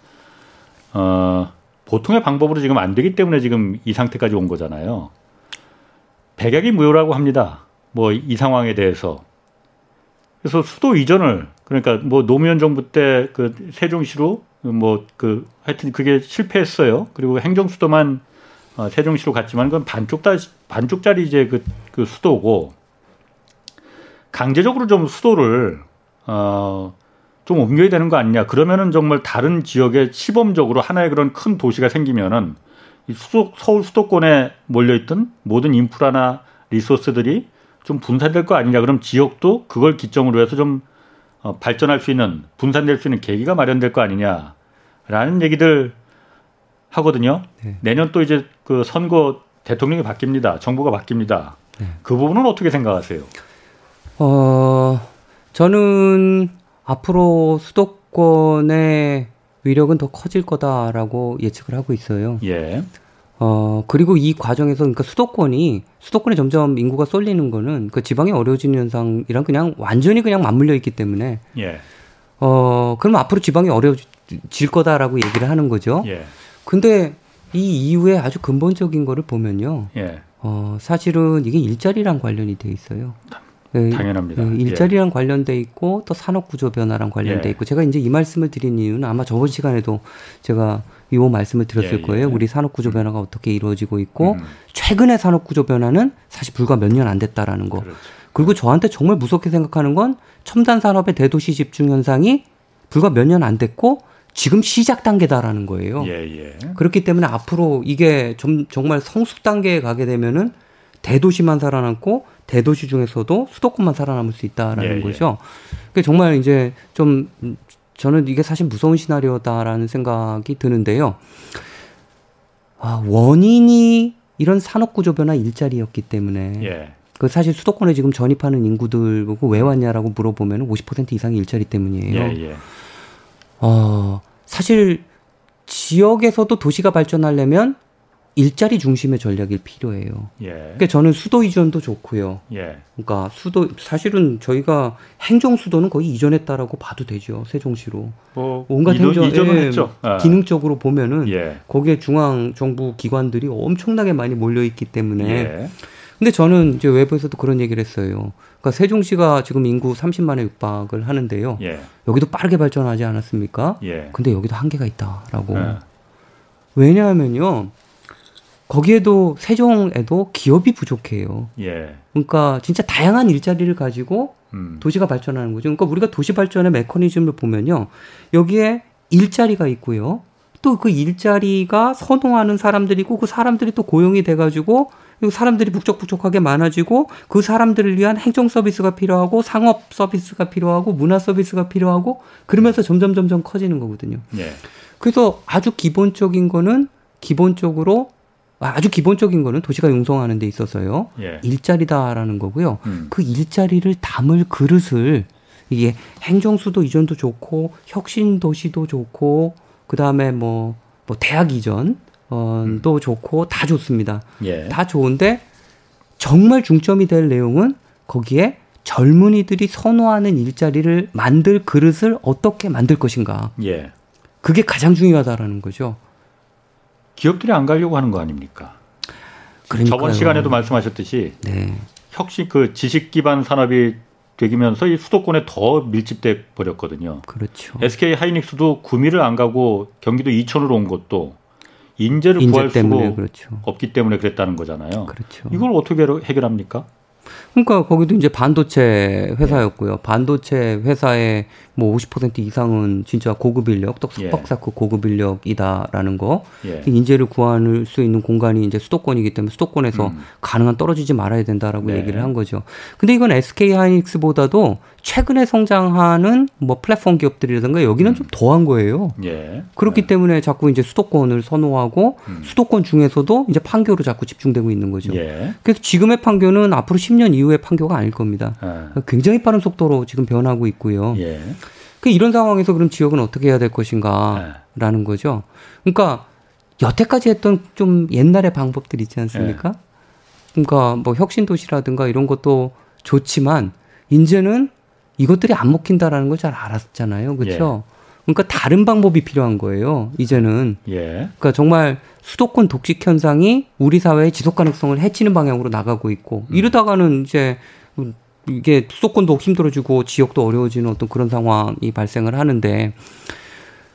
Speaker 1: 어 보통의 방법으로 지금 안 되기 때문에 지금 이 상태까지 온 거잖아요. 백약이 무효라고 합니다. 뭐 이 상황에 대해서. 그래서 수도 이전을 그러니까 뭐 노무현 정부 때 그 세종시로 뭐 그 하여튼 그게 실패했어요. 그리고 행정 수도만 어, 세종시로 갔지만 그건 반쪽 다 반쪽짜리 이제 그, 그 수도고 강제적으로 좀 수도를 어, 좀 옮겨야 되는 거 아니냐. 그러면은 정말 다른 지역에 시범적으로 하나의 그런 큰 도시가 생기면은 이 수도, 서울 수도권에 몰려있던 모든 인프라나 리소스들이 좀 분산될 거 아니냐. 그럼 지역도 그걸 기점으로 해서 좀 어, 발전할 수 있는 분산될 수 있는 계기가 마련될 거 아니냐라는 얘기들 하거든요. 네. 내년 또 이제 그 선거 대통령이 바뀝니다. 정부가 바뀝니다. 네. 그 부분은 어떻게 생각하세요?
Speaker 2: 어, 저는 앞으로 수도권의 위력은 더 커질 거다라고 예측을 하고 있어요. 예. 어, 그리고 이 과정에서 그러니까 수도권이 수도권에 점점 인구가 쏠리는 거는 그 지방이 어려워지는 현상이랑 그냥 완전히 그냥 맞물려 있기 때문에 예. 어, 그럼 앞으로 지방이 어려워질 거다라고 얘기를 하는 거죠. 예. 근데 이 이후에 아주 근본적인 거를 보면요. 예. 어, 사실은 이게 일자리랑 관련이 돼 있어요.
Speaker 1: 네, 당연합니다. 네,
Speaker 2: 일자리랑 예. 관련돼 있고 또 산업 구조 변화랑 관련돼 예. 있고 제가 이제 이 말씀을 드린 이유는 아마 저번 시간에도 제가 이 말씀을 드렸을 예, 예, 거예요. 우리 산업 구조 변화가 어떻게 이루어지고 있고 음. 최근의 산업 구조 변화는 사실 불과 몇 년 안 됐다라는 거. 그렇죠. 그리고 저한테 정말 무섭게 생각하는 건 첨단 산업의 대도시 집중 현상이 불과 몇 년 안 됐고 지금 시작 단계다라는 거예요. 예, 그렇기 때문에 앞으로 이게 좀 정말 성숙 단계에 가게 되면은 대도시만 살아남고 대도시 중에서도 수도권만 살아남을 수 있다라는 예, 거죠. 그 정말 이제 좀 저는 이게 사실 무서운 시나리오다라는 생각이 드는데요. 아, 원인이 이런 산업 구조 변화 일자리였기 때문에 예. 그 사실 수도권에 지금 전입하는 인구들 보고 왜 왔냐라고 물어보면 50% 이상이 일자리 때문이에요. 예, 예. 어, 사실 지역에서도 도시가 발전하려면 일자리 중심의 전략이 필요해요. 예. 그러니까 저는 수도 이전도 좋고요. 예. 그러니까 수도 사실은 저희가 행정 수도는 거의 이전했다라고 봐도 되죠. 세종시로. 뭐 온갖 행정 예, 했죠. 아. 기능적으로 보면은 예. 거기에 중앙 정부 기관들이 엄청나게 많이 몰려 있기 때문에. 예. 근데 저는 이제 외부에서도 그런 얘기를 했어요. 그러니까 세종시가 지금 인구 30만에 육박을 하는데요. 예. 여기도 빠르게 발전하지 않았습니까? 예. 근데 여기도 한계가 있다라고. 예. 왜냐하면요. 거기에도 세종에도 기업이 부족해요. 예. 그러니까 진짜 다양한 일자리를 가지고 음. 도시가 발전하는 거죠. 그러니까 우리가 도시 발전의 메커니즘을 보면요. 여기에 일자리가 있고요. 또 그 일자리가 선호하는 사람들이고 그 사람들이 또 고용이 돼 가지고 사람들이 북적북적하게 많아지고 그 사람들을 위한 행정 서비스가 필요하고 상업 서비스가 필요하고 문화 서비스가 필요하고 그러면서 점점 점점 커지는 거거든요. 예. 그래서 아주 기본적인 거는 기본적으로 아주 기본적인 거는 도시가 융성하는 데 있어서요. 예. 일자리다라는 거고요. 음. 그 일자리를 담을 그릇을 이게 행정수도 이전도 좋고 혁신 도시도 좋고 그다음에 뭐뭐 뭐 대학 이전 어, 음. 도 좋고 다 좋습니다. 예. 다 좋은데 정말 중점이 될 내용은 거기에 젊은이들이 선호하는 일자리를 만들 그릇을 어떻게 만들 것인가. 예. 그게 가장 중요하다라는 거죠.
Speaker 1: 기업들이 안 가려고 하는 거 아닙니까? 그러니까요. 저번 시간에도 말씀하셨듯이 네. 혁신 그 지식 기반 산업이 되면서 이 수도권에 더 밀집돼 버렸거든요.
Speaker 2: 그렇죠.
Speaker 1: SK 하이닉스도 구미를 안 가고 경기도 이천으로 온 것도 인재를 인재 구할 수가 그렇죠. 없기 때문에 그랬다는 거잖아요. 그렇죠. 이걸 어떻게 해결합니까?
Speaker 2: 그러니까 거기도 이제 반도체 회사였고요. 예. 반도체 회사의 뭐 50% 이상은 진짜 고급 인력, 또 석박사크 예. 고급 인력이다라는 거. 예. 인재를 구할 수 있는 공간이 이제 수도권이기 때문에 수도권에서 음. 가능한 떨어지지 말아야 된다라고 네. 얘기를 한 거죠. 근데 이건 SK 하이닉스보다도 최근에 성장하는 뭐 플랫폼 기업들이라든가 여기는 음. 좀 더한 거예요. 예. 그렇기 네. 때문에 자꾸 이제 수도권을 선호하고 음. 수도권 중에서도 이제 판교로 자꾸 집중되고 있는 거죠. 예. 그래서 지금의 판교는 앞으로 10년 이후의 판교가 아닐 겁니다. 예. 굉장히 빠른 속도로 지금 변하고 있고요. 예. 그 이런 상황에서 그럼 지역은 어떻게 해야 될 것인가라는 예. 거죠. 그러니까 여태까지 했던 좀 옛날의 방법들 있지 않습니까? 예. 그러니까 뭐 혁신 도시라든가 이런 것도 좋지만 이제는 이것들이 안 먹힌다라는 걸 잘 알았잖아요. 그렇죠? 예. 그러니까 다른 방법이 필요한 거예요. 이제는. 예. 그러니까 정말 수도권 독식 현상이 우리 사회의 지속 가능성을 해치는 방향으로 나가고 있고 음. 이러다가는 이제 이게 수도권도 힘들어지고 지역도 어려워지는 어떤 그런 상황이 발생을 하는데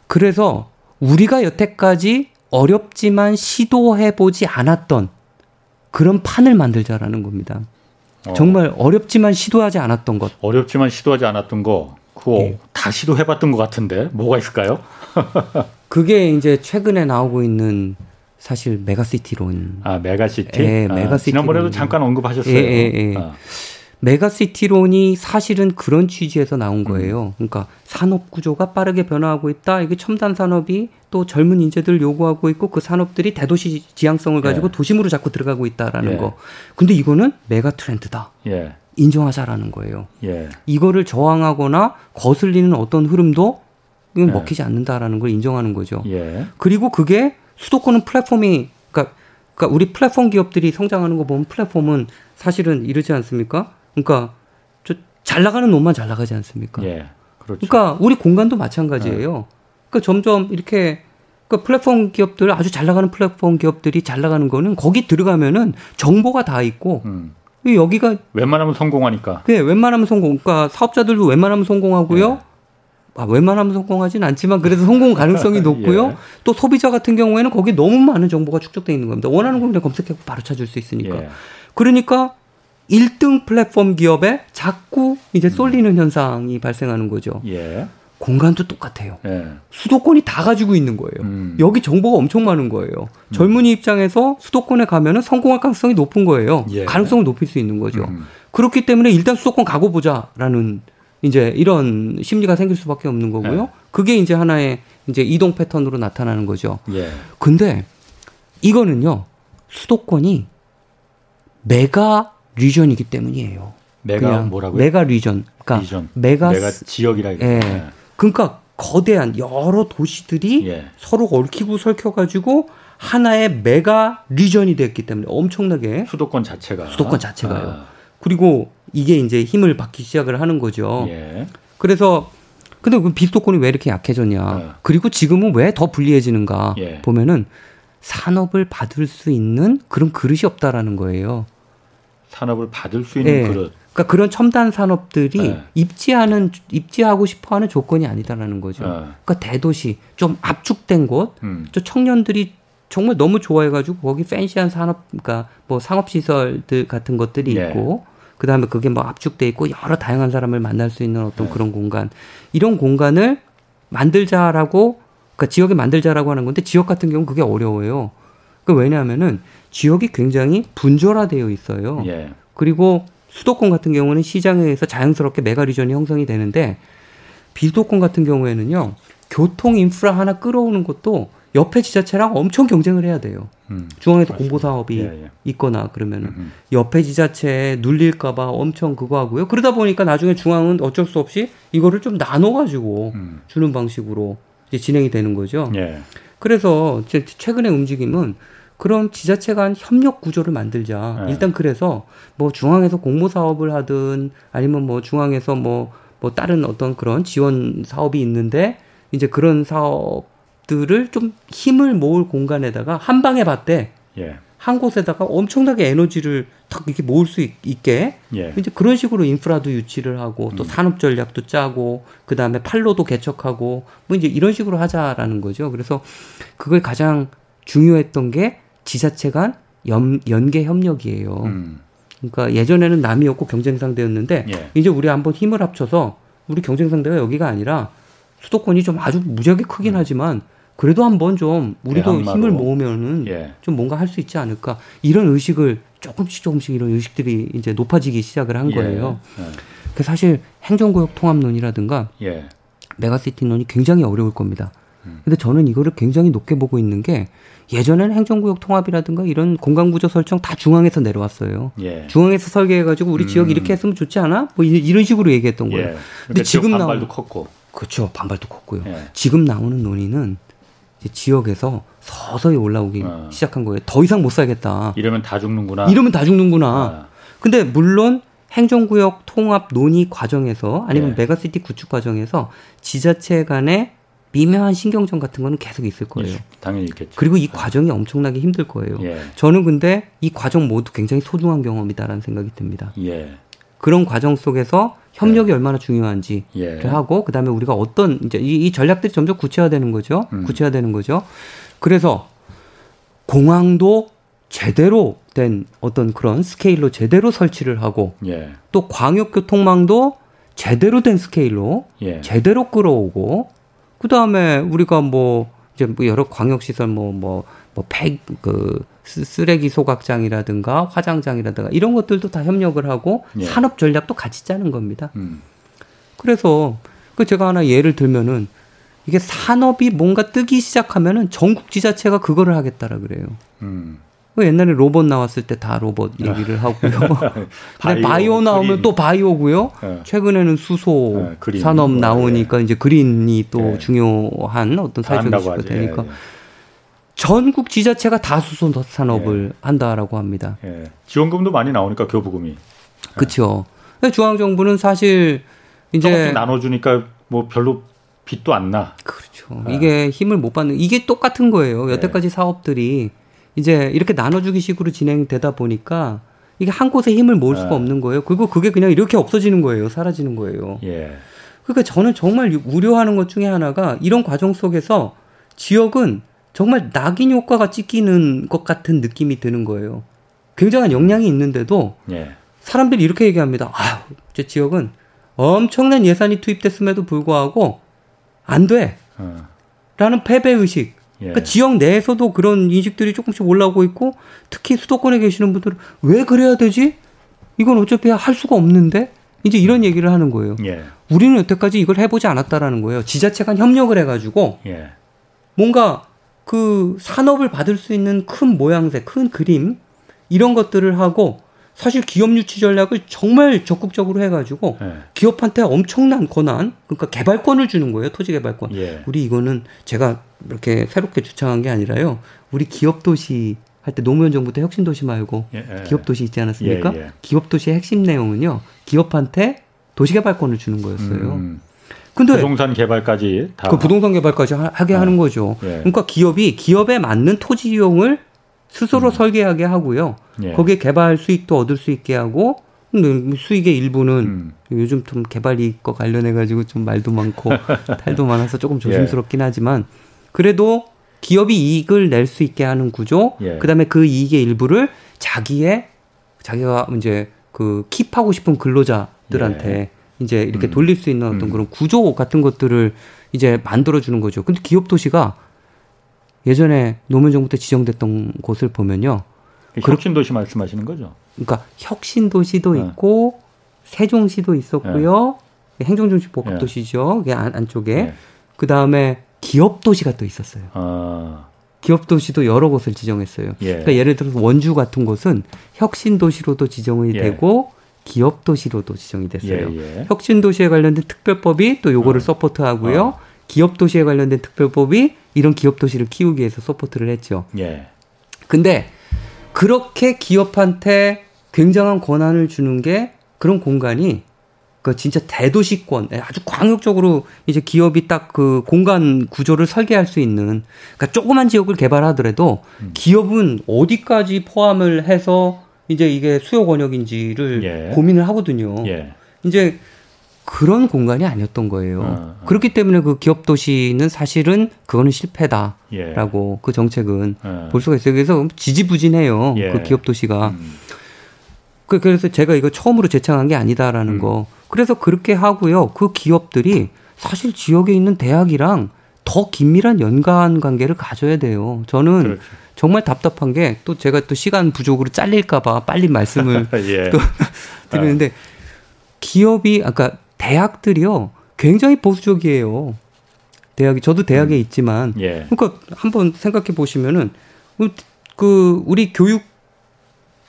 Speaker 2: 그래서 우리가 여태까지 어렵지만 시도해 보지 않았던 그런 판을 만들자라는 겁니다. 어. 정말 어렵지만 시도하지 않았던 것.
Speaker 1: 어렵지만 시도하지 않았던 거. 그거 네. 다 시도해봤던 것 같은데 뭐가 있을까요?
Speaker 2: 그게 이제 최근에 나오고 있는 사실 메가시티론.
Speaker 1: 아 메가시티. 예, 아, 메가시티. 지난번에도 잠깐 언급하셨어요. 예, 예, 예. 아.
Speaker 2: 메가시티론이 사실은 그런 취지에서 나온 거예요. 그러니까 산업 구조가 빠르게 변화하고 있다. 이게 첨단 산업이 또 젊은 인재들 요구하고 있고 그 산업들이 대도시 지향성을 가지고 예. 도심으로 자꾸 들어가고 있다라는 예. 거. 근데 이거는 메가 트렌드다. 예. 인정하자라는 거예요. 예. 이거를 저항하거나 거슬리는 어떤 흐름도 이건 예. 먹히지 않는다라는 걸 인정하는 거죠. 예. 그리고 그게 수도권은 플랫폼이 그러니까, 그러니까 우리 플랫폼 기업들이 성장하는 거 보면 플랫폼은 사실은 이러지 않습니까? 그러니까 저 잘 나가는 놈만 잘 나가지 않습니까? 예, 그렇죠. 그러니까 우리 공간도 마찬가지예요. 네. 그러니까 점점 이렇게 그 플랫폼 기업들 아주 잘 나가는 플랫폼 기업들이 잘 나가는 거는 거기 들어가면은 정보가 다 있고 음. 여기가
Speaker 1: 웬만하면 성공하니까.
Speaker 2: 네, 웬만하면 성공. 그러니까 사업자들도 웬만하면 성공하고요. 예. 아, 웬만하면 성공하진 않지만 그래도 성공 가능성이 높고요. 예. 또 소비자 같은 경우에는 거기 너무 많은 정보가 축적돼 있는 겁니다. 원하는 거 그냥 검색해 바로 찾을 수 있으니까. 예. 그러니까 1등 플랫폼 기업에 자꾸 이제 쏠리는 현상이 발생하는 거죠. 예. 공간도 똑같아요. 예. 수도권이 다 가지고 있는 거예요. 음. 여기 정보가 엄청 많은 거예요. 음. 젊은이 입장에서 수도권에 가면은 성공할 가능성이 높은 거예요. 예. 가능성을 높일 수 있는 거죠. 음. 그렇기 때문에 일단 수도권 가고 보자라는 이제 이런 심리가 생길 수밖에 없는 거고요. 예. 그게 이제 하나의 이제 이동 패턴으로 나타나는 거죠. 예. 근데 이거는요. 수도권이 mega region이기 때문이에요.
Speaker 1: 메가 뭐라고요?
Speaker 2: mega region. 그러니까 region.
Speaker 1: mega, mega 지역이라
Speaker 2: 예. 네. 그러니까 거대한 여러 도시들이 예. 서로 얽히고 설켜 가지고 하나의 mega region이 됐기 때문에 엄청나게
Speaker 1: 수도권 자체가
Speaker 2: 수도권 자체가요. 아. 그리고 이게 이제 힘을 받기 시작을 하는 거죠. 예. 그래서 근데 그 비수도권이 왜 이렇게 약해졌냐? 예. 그리고 지금은 왜 더 불리해지는가? 예. 보면은 산업을 받을 수 있는 그런 그릇이 없다라는 거예요.
Speaker 1: 산업을 받을 수 있는 네. 그릇.
Speaker 2: 그러니까 그런 첨단 산업들이 네. 입지하는 입지하고 싶어하는 조건이 아니다라는 거죠. 네. 그러니까 대도시 좀 압축된 곳, 음. 저 청년들이 정말 너무 좋아해가지고 거기 팬시한 산업, 그러니까 뭐 상업 시설들 같은 것들이 네. 있고, 그 다음에 그게 뭐 압축돼 있고 여러 다양한 사람을 만날 수 있는 어떤 네. 그런 공간, 이런 공간을 만들자라고, 그러니까 지역에 만들자라고 하는 건데 지역 같은 경우 는 그게 어려워요. 그 왜냐하면은 지역이 굉장히 분절화되어 있어요. 예. 그리고 수도권 같은 경우는 시장에 의해서 자연스럽게 메가리전이 형성이 되는데 비수도권 같은 경우에는요 교통 인프라 하나 끌어오는 것도 옆에 지자체랑 엄청 경쟁을 해야 돼요. 음, 중앙에서 공보 사업이 예, 예. 있거나 그러면은 음, 음. 옆에 지자체에 눌릴까봐 엄청 그거 하고요. 그러다 보니까 나중에 중앙은 어쩔 수 없이 이거를 좀 나눠가지고 음. 주는 방식으로 이제 진행이 되는 거죠. 예. 그래서 최근의 움직임은 그럼 지자체 간 협력 구조를 만들자. 네. 일단 그래서 뭐 중앙에서 공모 사업을 하든 아니면 뭐 중앙에서 뭐, 뭐 다른 어떤 그런 지원 사업이 있는데 이제 그런 사업들을 좀 힘을 모을 공간에다가 한 방에 봤대. 예. 한 곳에다가 엄청나게 에너지를 탁 이렇게 모을 수 있, 게 예. 이제 그런 식으로 인프라도 유치를 하고 또 음. 산업 전략도 짜고 그 다음에 팔로도 개척하고 뭐 이제 이런 식으로 하자라는 거죠. 그래서 그걸 가장 중요했던 게 지자체 간 연, 연계 협력이에요. 음. 그러니까 예전에는 남이었고 경쟁 상대였는데 예. 이제 우리 한번 힘을 합쳐서 우리 경쟁 상대가 여기가 아니라 수도권이 좀 아주 무지하게 크긴 음. 하지만 그래도 한번 좀 우리도 대항마로. 힘을 모으면은 예. 좀 뭔가 할 수 있지 않을까 이런 의식을 조금씩 조금씩 이런 의식들이 이제 높아지기 시작을 한 예. 거예요. 예. 그 사실 행정구역 통합론이라든가 예. 메가시티론이 굉장히 어려울 겁니다. 음. 근데 저는 이거를 굉장히 높게 보고 있는 게 예전에는 행정구역 통합이라든가 이런 공간구조 설정 다 중앙에서 내려왔어요. 예. 중앙에서 설계해가지고 우리 음. 지역 이렇게 했으면 좋지 않아? 뭐 이런 식으로 얘기했던 거예요. 예. 그러니까
Speaker 1: 근데 지금 반발도 컸고.
Speaker 2: 그렇죠. 반발도 컸고요. 예. 지금 나오는 논의는 지역에서 서서히 올라오기 어. 시작한 거예요. 더 이상 못 살겠다.
Speaker 1: 이러면 다 죽는구나.
Speaker 2: 이러면 다 죽는구나. 아. 근데 물론 행정구역 통합 논의 과정에서 아니면 예. 메가시티 구축 과정에서 지자체 간의 미묘한 신경전 같은 거는 계속 있을 거예요. 예,
Speaker 1: 당연히 있겠죠.
Speaker 2: 그리고 이 과정이 엄청나게 힘들 거예요. 예. 저는 근데 이 과정 모두 굉장히 소중한 경험이다라는 생각이 듭니다. 예. 그런 과정 속에서 협력이 예. 얼마나 중요한지를 예. 하고 그다음에 우리가 어떤 이제 이, 이, 전략들이 점점 구체화되는 거죠. 음. 구체화되는 거죠. 그래서 공항도 제대로 된 어떤 그런 스케일로 제대로 설치를 하고 예. 또 광역교통망도 제대로 된 스케일로 제대로 끌어오고 그 다음에 우리가 뭐 이제 뭐 여러 광역 시설 뭐 뭐 뭐폐그 쓰레기 소각장이라든가 화장장이라든가 이런 것들도 다 협력을 하고 예. 산업 전략도 같이 짜는 겁니다. 음. 그래서 그 제가 하나 예를 들면은 이게 산업이 뭔가 뜨기 시작하면은 전국 지자체가 그거를 하겠다라 그래요. 음. 그 옛날에 로봇 나왔을 때 다 로봇 얘기를 하고요. 바이오, 바이오 나오면 그린. 또 바이오고요. 네. 최근에는 수소 네, 산업 나오니까 네. 이제 그린이 또 네. 중요한 어떤 사회적 이슈가 되니까 예, 예. 전국 지자체가 다 수소 산업을 예. 한다라고 합니다.
Speaker 1: 지원금도 많이 나오니까 교부금이.
Speaker 2: 그렇죠. 중앙 정부는 사실 이제
Speaker 1: 나눠주니까 뭐 별로 빚도 안 나.
Speaker 2: 그렇죠. 이게 힘을 못 받는 이게 똑같은 거예요. 여태까지 사업들이 이제 이렇게 나눠주기 식으로 진행되다 보니까 이게 한 곳에 힘을 모을 수가 네. 없는 거예요. 그리고 그게 그냥 이렇게 없어지는 거예요. 사라지는 거예요. 예. 그러니까 저는 정말 우려하는 것 중에 하나가 이런 과정 속에서 지역은 정말 낙인 효과가 찍히는 것 같은 느낌이 드는 거예요. 굉장한 역량이 있는데도 예. 사람들이 이렇게 얘기합니다. 아, 제 지역은 엄청난 예산이 투입됐음에도 불구하고 안 돼. 어. 라는 패배 의식. 예. 그러니까 지역 내에서도 그런 인식들이 조금씩 올라오고 있고 특히 수도권에 계시는 분들은 왜 그래야 되지? 이건 어차피 할 수가 없는데 이제 이런 얘기를 하는 거예요. 예. 우리는 여태까지 이걸 해보지 않았다라는 거예요. 지자체 간 협력을 해가지고 예. 뭔가 그 산업을 받을 수 있는 큰 모양새, 큰 그림 이런 것들을 하고 사실 기업 유치 전략을 정말 적극적으로 해가지고 네. 기업한테 엄청난 권한, 그러니까 개발권을 주는 거예요. 토지 개발권. 예. 우리 이거는 제가 이렇게 새롭게 주창한 게 아니라요. 우리 기업 도시 할 때 노무현 정부 때 혁신 도시 말고 예, 예. 기업 도시 있지 않았습니까? 예, 예. 기업 도시의 핵심 내용은요. 기업한테 도시 개발권을 주는 거였어요. 음.
Speaker 1: 근데 부동산 개발까지
Speaker 2: 다. 그 부동산 개발까지 하, 게 하는 네. 거죠. 예. 그러니까 기업이 기업에 맞는 토지 이용을 스스로 음. 설계하게 하고요. 예. 거기에 개발 수익도 얻을 수 있게 하고 수익의 일부는 음. 요즘 좀 개발 이익과 관련해 가지고 좀 말도 많고 탈도 많아서 조금 조심스럽긴 예. 하지만 그래도 기업이 이익을 낼 수 있게 하는 구조, 예. 그다음에 그 이익의 일부를 자기의 자기가 이제 그 킵하고 싶은 근로자들한테 예. 이제 이렇게 음. 돌릴 수 있는 어떤 음. 그런 구조 같은 것들을 이제 만들어 주는 거죠. 근데 기업 도시가 예전에 노무현 정부 때 지정됐던 곳을 보면요.
Speaker 1: 혁신도시 말씀하시는 거죠?
Speaker 2: 그러니까 혁신도시도 네. 있고 세종시도 있었고요. 네. 행정중심 복합도시죠. 네. 안, 안쪽에. 네. 그 다음에 기업도시가 또 있었어요. 아. 기업도시도 여러 곳을 지정했어요. 예. 그러니까 예를 들어서 원주 같은 곳은 혁신도시로도 지정이 예. 되고 기업도시로도 지정이 됐어요. 예, 예. 혁신도시에 관련된 특별법이 또 요거를 어. support하고요. 어. 기업도시에 관련된 특별법이 이런 기업 도시를 키우기 위해서 support를 했죠. 예. 근데 그렇게 기업한테 굉장한 권한을 주는 게 그런 공간이 그 진짜 대도시권 예, 아주 광역적으로 이제 기업이 딱 그 공간 구조를 설계할 수 있는 그러니까 조그만 지역을 개발하더라도 음. 기업은 어디까지 포함을 해서 이제 이게 수요 권역인지를 예. 고민을 하거든요. 예. 이제 그런 공간이 아니었던 거예요. 어, 어. 그렇기 때문에 그 기업 도시는 사실은 그거는 실패다라고 예. 그 정책은 어. 볼 수가 있어요. 그래서 지지부진해요. 예. 그 기업 도시가. 음. 그, 그래서 제가 이거 처음으로 제창한 게 아니다라는 음. 거. 그래서 그렇게 하고요. 그 기업들이 사실 지역에 있는 대학이랑 더 긴밀한 연관 관계를 가져야 돼요. 저는 그렇죠. 정말 답답한 게 또 제가 또 시간 부족으로 잘릴까봐 빨리 말씀을 예. 또 드리는데 기업이 아까 대학들이요 굉장히 보수적이에요. 대학이 저도 대학에 음. 있지만 예. 그러니까 한번 생각해 보시면은 그 우리 교육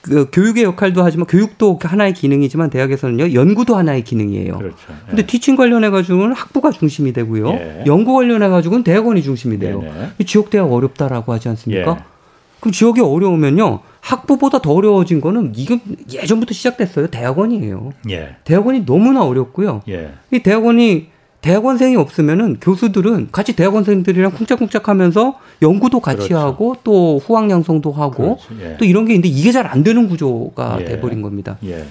Speaker 2: 그 교육의 역할도 하지만 교육도 하나의 기능이지만 대학에서는요 연구도 하나의 기능이에요. 그렇죠. 예. 근데 티칭 관련해 가지고는 학부가 중심이 되고요. 예. 연구 관련해 가지고는 대학원이 중심이 돼요. 네네. 지역 대학 어렵다라고 하지 않습니까? 예. 그럼 지역이 어려우면요 학부보다 더 어려워진 거는 이건 예전부터 시작됐어요. 대학원이에요. 예. 대학원이 너무나 어렵고요. 예. 이 대학원이 대학원생이 없으면은 교수들은 같이 대학원생들이랑 쿵짝쿵짝 하면서 연구도 같이 그렇죠. 하고 또 후학 양성도 하고 예. 또 이런 게 있는데 이게 잘 안 되는 구조가 예. 돼 버린 겁니다. 예.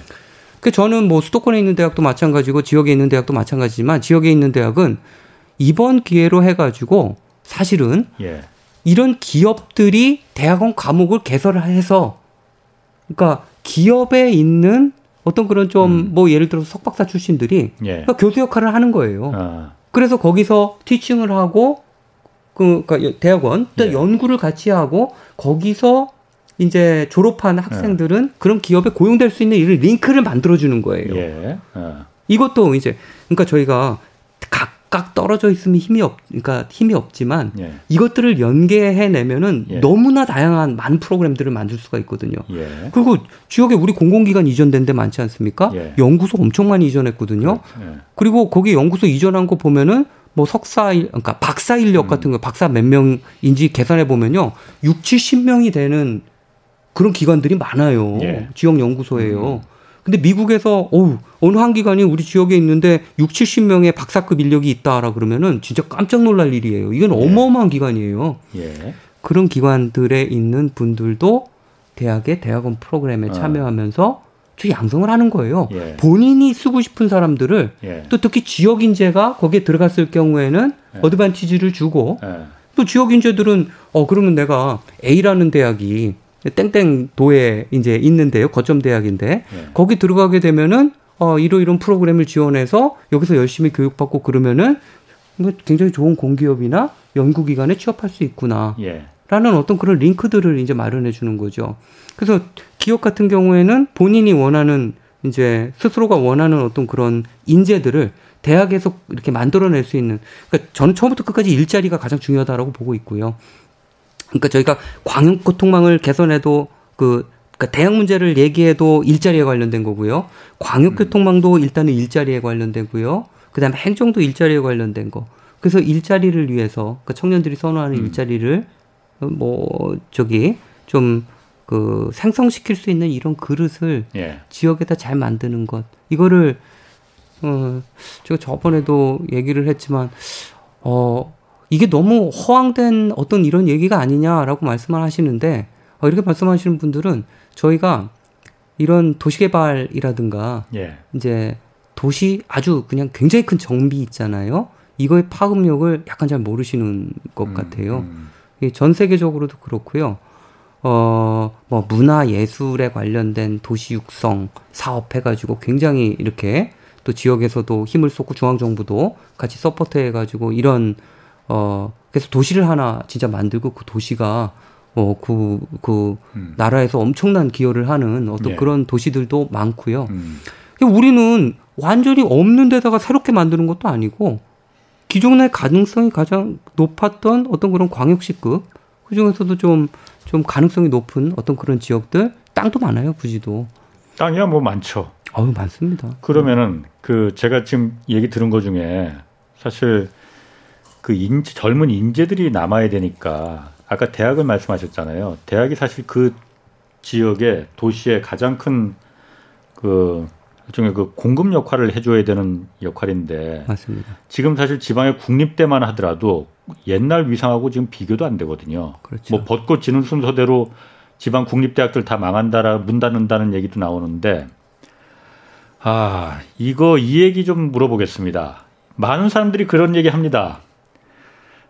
Speaker 2: 그 저는 뭐 수도권에 있는 대학도 마찬가지고 지역에 있는 대학도 마찬가지지만 지역에 있는 대학은 이번 기회로 해 가지고 사실은 예. 이런 기업들이 대학원 과목을 개설을 해서 그러니까 기업에 있는 어떤 그런 좀뭐 음. 뭐 예를 들어서 석박사 출신들이 예. 그러니까 교수 역할을 하는 거예요. 아. 그래서 거기서 티칭을 하고 그 그러니까 대학원 또 예. 연구를 같이 하고 거기서 이제 졸업한 학생들은 예. 그런 기업에 고용될 수 있는 이런 링크를 만들어 주는 거예요. 예. 아. 이것도 이제 그러니까 저희가 각 각각 떨어져 있으면 힘이 없, 그러니까 힘이 없지만 예. 이것들을 연계해 내면은 예. 너무나 다양한 많은 프로그램들을 만들 수가 있거든요. 예. 그리고 지역에 우리 공공기관 이전된 데 많지 않습니까? 예. 연구소 엄청 많이 이전했거든요. 그렇죠. 예. 그리고 거기 연구소 이전한 거 보면은 뭐 석사 일, 그러니까 박사 인력 음. 같은 거 박사 몇 명인지 계산해 보면요. 6, 70명이 되는 그런 기관들이 많아요. 예. 지역 연구소예요. 음. 근데 미국에서 어우 어느 한 기관이 우리 지역에 있는데 6, 70명의 박사급 인력이 있다라 그러면은 진짜 깜짝 놀랄 일이에요. 이건 예. 어마어마한 기관이에요. 예. 그런 기관들에 있는 분들도 대학의 대학원 프로그램에 어. 참여하면서 저 양성을 하는 거예요. 예. 본인이 쓰고 싶은 사람들을 예. 또 특히 지역 인재가 거기에 들어갔을 경우에는 예. 어드밴티지를 주고 예. 또 지역 인재들은 어 그러면 내가 A라는 대학이 땡땡 도에 이제 있는데요. 거점 대학인데 네. 거기 들어가게 되면은 어 이러 이런 프로그램을 지원해서 여기서 열심히 교육받고 그러면은 뭐 굉장히 좋은 공기업이나 연구기관에 취업할 수 있구나. 예. 라는 어떤 그런 링크들을 이제 마련해 주는 거죠. 그래서 기업 같은 경우에는 본인이 원하는 이제 스스로가 원하는 어떤 그런 인재들을 대학에서 이렇게 만들어낼 수 있는 그러니까 저는 처음부터 끝까지 일자리가 가장 중요하다라고 보고 있고요. 그러니까 저희가 광역교통망을 개선해도 그 그러니까 대학 문제를 얘기해도 일자리에 관련된 거고요. 광역교통망도 일단은 일자리에 관련되고요. 그다음에 행정도 일자리에 관련된 거. 그래서 일자리를 위해서 그러니까 청년들이 선호하는 음. 일자리를 뭐 저기 좀 그 생성시킬 수 있는 이런 그릇을 예. 지역에다 잘 만드는 것. 이거를 어 제가 저번에도 얘기를 했지만 어 이게 너무 허황된 어떤 이런 얘기가 아니냐라고 말씀을 하시는데 어, 이렇게 말씀하시는 분들은 저희가 이런 도시개발이라든가 예. 이제 도시 아주 그냥 굉장히 큰 정비 있잖아요. 이거의 파급력을 약간 잘 모르시는 것 음, 같아요. 음. 전 세계적으로도 그렇고요. 어, 뭐 문화 예술에 관련된 도시 육성 사업 해가지고 굉장히 이렇게 또 지역에서도 힘을 쏟고 중앙 정부도 같이 support 해가지고 이런 어, 그래서 도시를 하나 진짜 만들고 그 도시가 어, 그, 그, 음. 나라에서 엄청난 기여를 하는 어떤 예. 그런 도시들도 많고요. 음. 우리는 완전히 없는 데다가 새롭게 만드는 것도 아니고 기존의 가능성이 가장 높았던 어떤 그런 광역시급 그 중에서도 좀, 좀 가능성이 높은 어떤 그런 지역들 땅도 많아요, 부지도.
Speaker 1: 땅이야 뭐 많죠.
Speaker 2: 어우, 많습니다.
Speaker 1: 그러면은 그 제가 지금 얘기 들은 것 중에 사실 그 인재, 젊은 인재들이 남아야 되니까 아까 대학을 말씀하셨잖아요. 대학이 사실 그 지역의 도시의 가장 큰그 일종의 그 공급 역할을 해줘야 되는 역할인데
Speaker 2: 맞습니다.
Speaker 1: 지금 사실 지방의 국립대만 하더라도 옛날 위상하고 지금 비교도 안 되거든요. 그렇죠. 뭐 벚꽃 지는 순서대로 지방 국립대학들 다 망한다라 문 닫는다는 얘기도 나오는데 아 이거 이 얘기 좀 물어보겠습니다. 많은 사람들이 그런 얘기 합니다.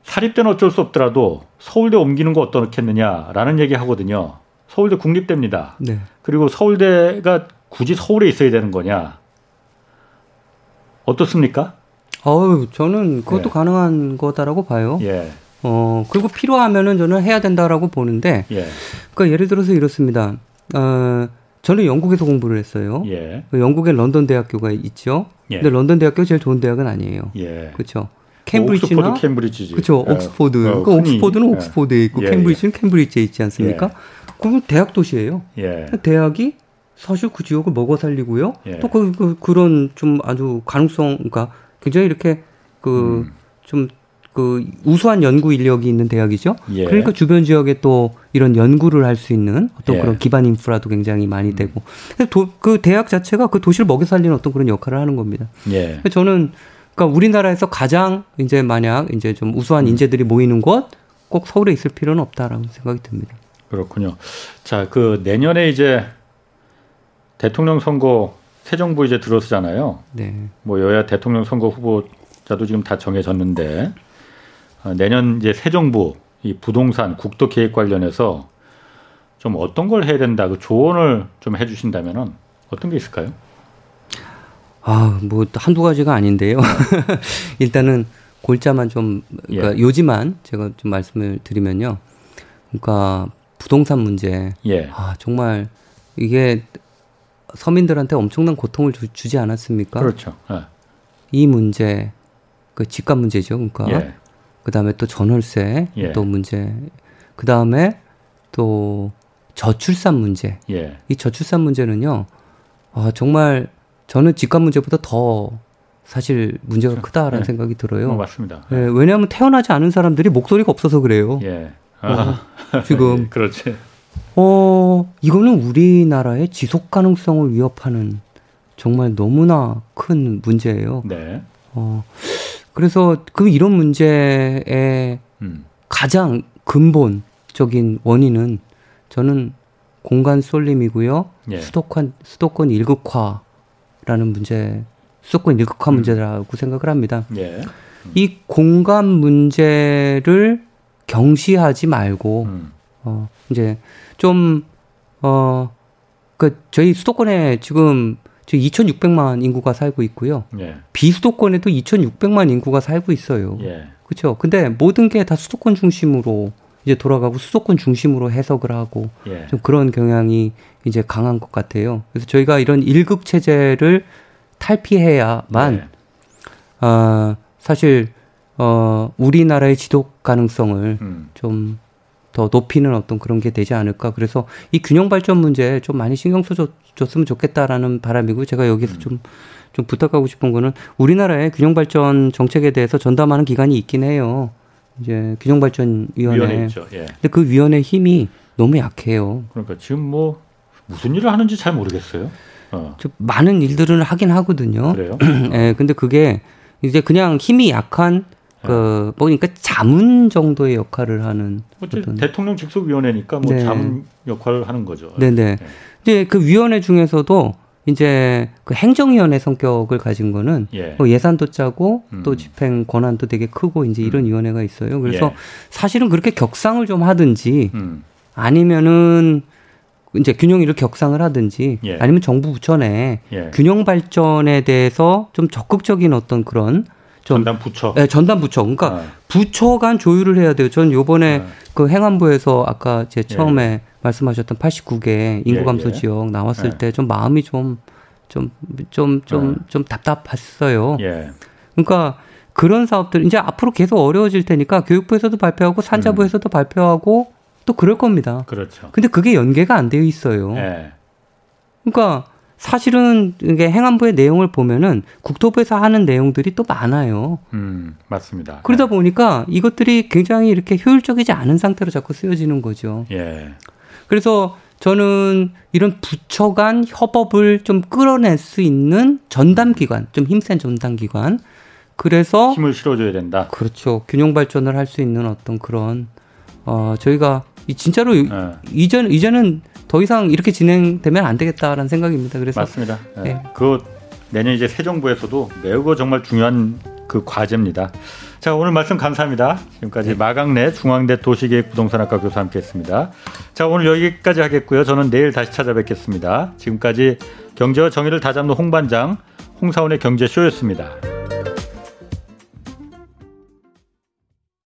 Speaker 1: 사립대는 어쩔 수 없더라도 서울대 옮기는 거 어떻겠느냐라는 얘기 하거든요. 서울대 국립대입니다. 네. 그리고 서울대가 굳이 서울에 있어야 되는 거냐? 어떻습니까?
Speaker 2: 어우, 저는 그것도 예. 가능한 거다라고 봐요.
Speaker 1: 예.
Speaker 2: 어, 그리고 필요하면은 저는 해야 된다라고 보는데, 예. 그러니까 예를 들어서 이렇습니다. 어, 저는 영국에서 공부를 했어요.
Speaker 1: 예.
Speaker 2: 그 영국에 런던 대학교가 있죠. 예. 근데 런던 대학교 제일 좋은 대학은 아니에요.
Speaker 1: 예.
Speaker 2: 그렇죠. 캠브리지나
Speaker 1: 옥스포드 캠브리지지.
Speaker 2: 그렇죠. 예. 옥스포드. 어, 그러니까 옥스포드는 예. 옥스포드에 있고 예, 캠브리지는 캠브리지에 있지 않습니까? 그럼 대학 도시예요. 대학이 사실 그 지역을 먹어 살리고요. 또 그 그, 그런 좀 아주 가능성, 그러니까 굉장히 이렇게 그좀 음. 그 우수한 연구 인력이 있는 대학이죠. 예. 그러니까 주변 지역에 또 이런 연구를 할 수 있는 어떤 예. 그런 기반 인프라도 굉장히 많이 음. 되고 도, 그 대학 자체가 그 도시를 먹여 살리는 어떤 그런 역할을 하는 겁니다.
Speaker 1: 예.
Speaker 2: 저는 그러니까 우리나라에서 가장 이제 만약 이제 좀 우수한 음. 인재들이 모이는 곳 꼭 서울에 있을 필요는 없다라고 생각이 듭니다.
Speaker 1: 그렇군요. 자, 그 내년에 이제 대통령 선거 새 정부 이제 들어서잖아요.
Speaker 2: 네.
Speaker 1: 뭐 여야 대통령 선거 후보자도 지금 다 정해졌는데 어, 내년 이제 새 정부 이 부동산 국도 계획 관련해서 좀 어떤 걸 해야 된다 그 조언을 좀 해주신다면은 어떤 게 있을까요?
Speaker 2: 아, 뭐 한두 가지가 아닌데요. 일단은 골자만 좀 그러니까 예. 요지만 제가 좀 말씀을 드리면요. 그러니까 부동산 문제.
Speaker 1: 예.
Speaker 2: 아, 정말 이게 서민들한테 엄청난 고통을 주, 지 않았습니까?
Speaker 1: 그렇죠. 예.
Speaker 2: 이 문제, 그 집값 문제죠. 그러니까
Speaker 1: 예.
Speaker 2: 그 다음에 또 전월세 예. 또 문제, 그 다음에 또 저출산 문제.
Speaker 1: 예.
Speaker 2: 이 저출산 문제는요, 아, 정말 저는 집값 문제보다 더 사실 문제가 그렇죠. 크다라는 네. 생각이 들어요.
Speaker 1: 어, 맞습니다.
Speaker 2: 네, 왜냐하면 태어나지 않은 사람들이 목소리가 없어서 그래요.
Speaker 1: 예.
Speaker 2: 아. 어, 지금.
Speaker 1: 그렇지.
Speaker 2: 어, 이거는 우리나라의 지속 가능성을 위협하는 정말 너무나 큰 문제예요.
Speaker 1: 네.
Speaker 2: 어, 그래서 그 이런 문제의 음. 가장 근본적인 원인은 저는 공간 쏠림이고요.
Speaker 1: 예.
Speaker 2: 수도권 수도권 일극화 라는 문제, 수도권 일극화 음. 문제라고 생각을 합니다.
Speaker 1: 예. 음.
Speaker 2: 이 공간 문제를 경시하지 말고
Speaker 1: 음.
Speaker 2: 어 이제 좀어그 저희 수도권에 지금 지금 2,600만 인구가 살고 있고요.
Speaker 1: 예.
Speaker 2: 비수도권에도 2,600만 인구가 살고 있어요.
Speaker 1: 예.
Speaker 2: 그렇죠. 근데 모든 게 다 수도권 중심으로 이제 돌아가고 수도권 중심으로 해석을 하고
Speaker 1: 예.
Speaker 2: 좀 그런 경향이 이제 강한 것 같아요. 그래서 저희가 이런 일극 체제를 탈피해야만 예. 어, 사실 어, 우리나라의 지속 가능성을
Speaker 1: 음.
Speaker 2: 좀더 높이는 어떤 그런 게 되지 않을까. 그래서 이 균형 발전 문제에 좀 많이 신경 써줬으면 좋겠다라는 바람이고 제가 여기서 좀, 좀 부탁하고 싶은 거는 우리나라의 균형 발전 정책에 대해서 전담하는 기관이 있긴 해요. 이제 균형 발전 위원회.
Speaker 1: 예.
Speaker 2: 근데 그 위원회 힘이 너무 약해요.
Speaker 1: 그러니까 지금 뭐 무슨 일을 하는지 잘 모르겠어요. 어.
Speaker 2: 좀 많은 일들을 하긴 하거든요.
Speaker 1: 그래요?
Speaker 2: 예, 근데 그게 이제 그냥 힘이 약한 그 보니까 자문 정도의 역할을 하는
Speaker 1: 어떤 대통령 직속 위원회니까 뭐 네. 자문 역할을 하는 거죠.
Speaker 2: 네네. 네. 이제 그 위원회 중에서도 이제 그 행정위원회 성격을 가진 거는
Speaker 1: 예.
Speaker 2: 뭐 예산도 짜고 음. 또 집행 권한도 되게 크고 이제 이런 음. 위원회가 있어요. 그래서 예. 사실은 그렇게 격상을 좀 하든지
Speaker 1: 음.
Speaker 2: 아니면은 이제 균형이를 격상을 하든지
Speaker 1: 예.
Speaker 2: 아니면 정부 부처 내
Speaker 1: 예.
Speaker 2: 균형 발전에 대해서 좀 적극적인 어떤 그런
Speaker 1: 전담 부처.
Speaker 2: 네, 전담 부처. 그러니까 네. 부처 간 조율을 해야 돼요. 전 요번에 네. 그 행안부에서 아까 제 처음에 예. 말씀하셨던 89개 인구 감소 예, 예. 지역 나왔을 예. 때좀 마음이 좀 좀 좀 좀좀 좀 답답했어요.
Speaker 1: 예.
Speaker 2: 그러니까 그런 사업들 이제 앞으로 계속 어려워질 테니까 교육부에서도 발표하고 산자부에서도 음. 발표하고 또 그럴 겁니다.
Speaker 1: 그렇죠.
Speaker 2: 근데 그게 연계가 안 되어 있어요.
Speaker 1: 예.
Speaker 2: 그러니까 사실은 이게 행안부의 내용을 보면은 국토부에서 하는 내용들이 또 많아요.
Speaker 1: 음, 맞습니다.
Speaker 2: 그러다 네. 보니까 이것들이 굉장히 이렇게 효율적이지 않은 상태로 자꾸 쓰여지는 거죠.
Speaker 1: 예.
Speaker 2: 그래서 저는 이런 부처 간 협업을 좀 끌어낼 수 있는 전담 기관, 좀 힘센 전담 기관. 그래서
Speaker 1: 힘을 실어줘야 된다.
Speaker 2: 그렇죠. 균형 발전을 할 수 있는 어떤 그런 어 저희가 진짜로 네. 이전 이제는 더 이상 이렇게 진행되면 안 되겠다라는 생각입니다. 그래서
Speaker 1: 맞습니다. 네. 네. 그 내년 이제 새 정부에서도 매우 정말 중요한 그 과제입니다. 자, 오늘 말씀 감사합니다. 지금까지 네. 마강래 중앙대 도시계획 부동산학과 교수 함께했습니다. 자, 오늘 여기까지 하겠고요. 저는 내일 다시 찾아뵙겠습니다. 지금까지 경제와 정의를 다잡는 홍반장 홍사원의 경제쇼였습니다.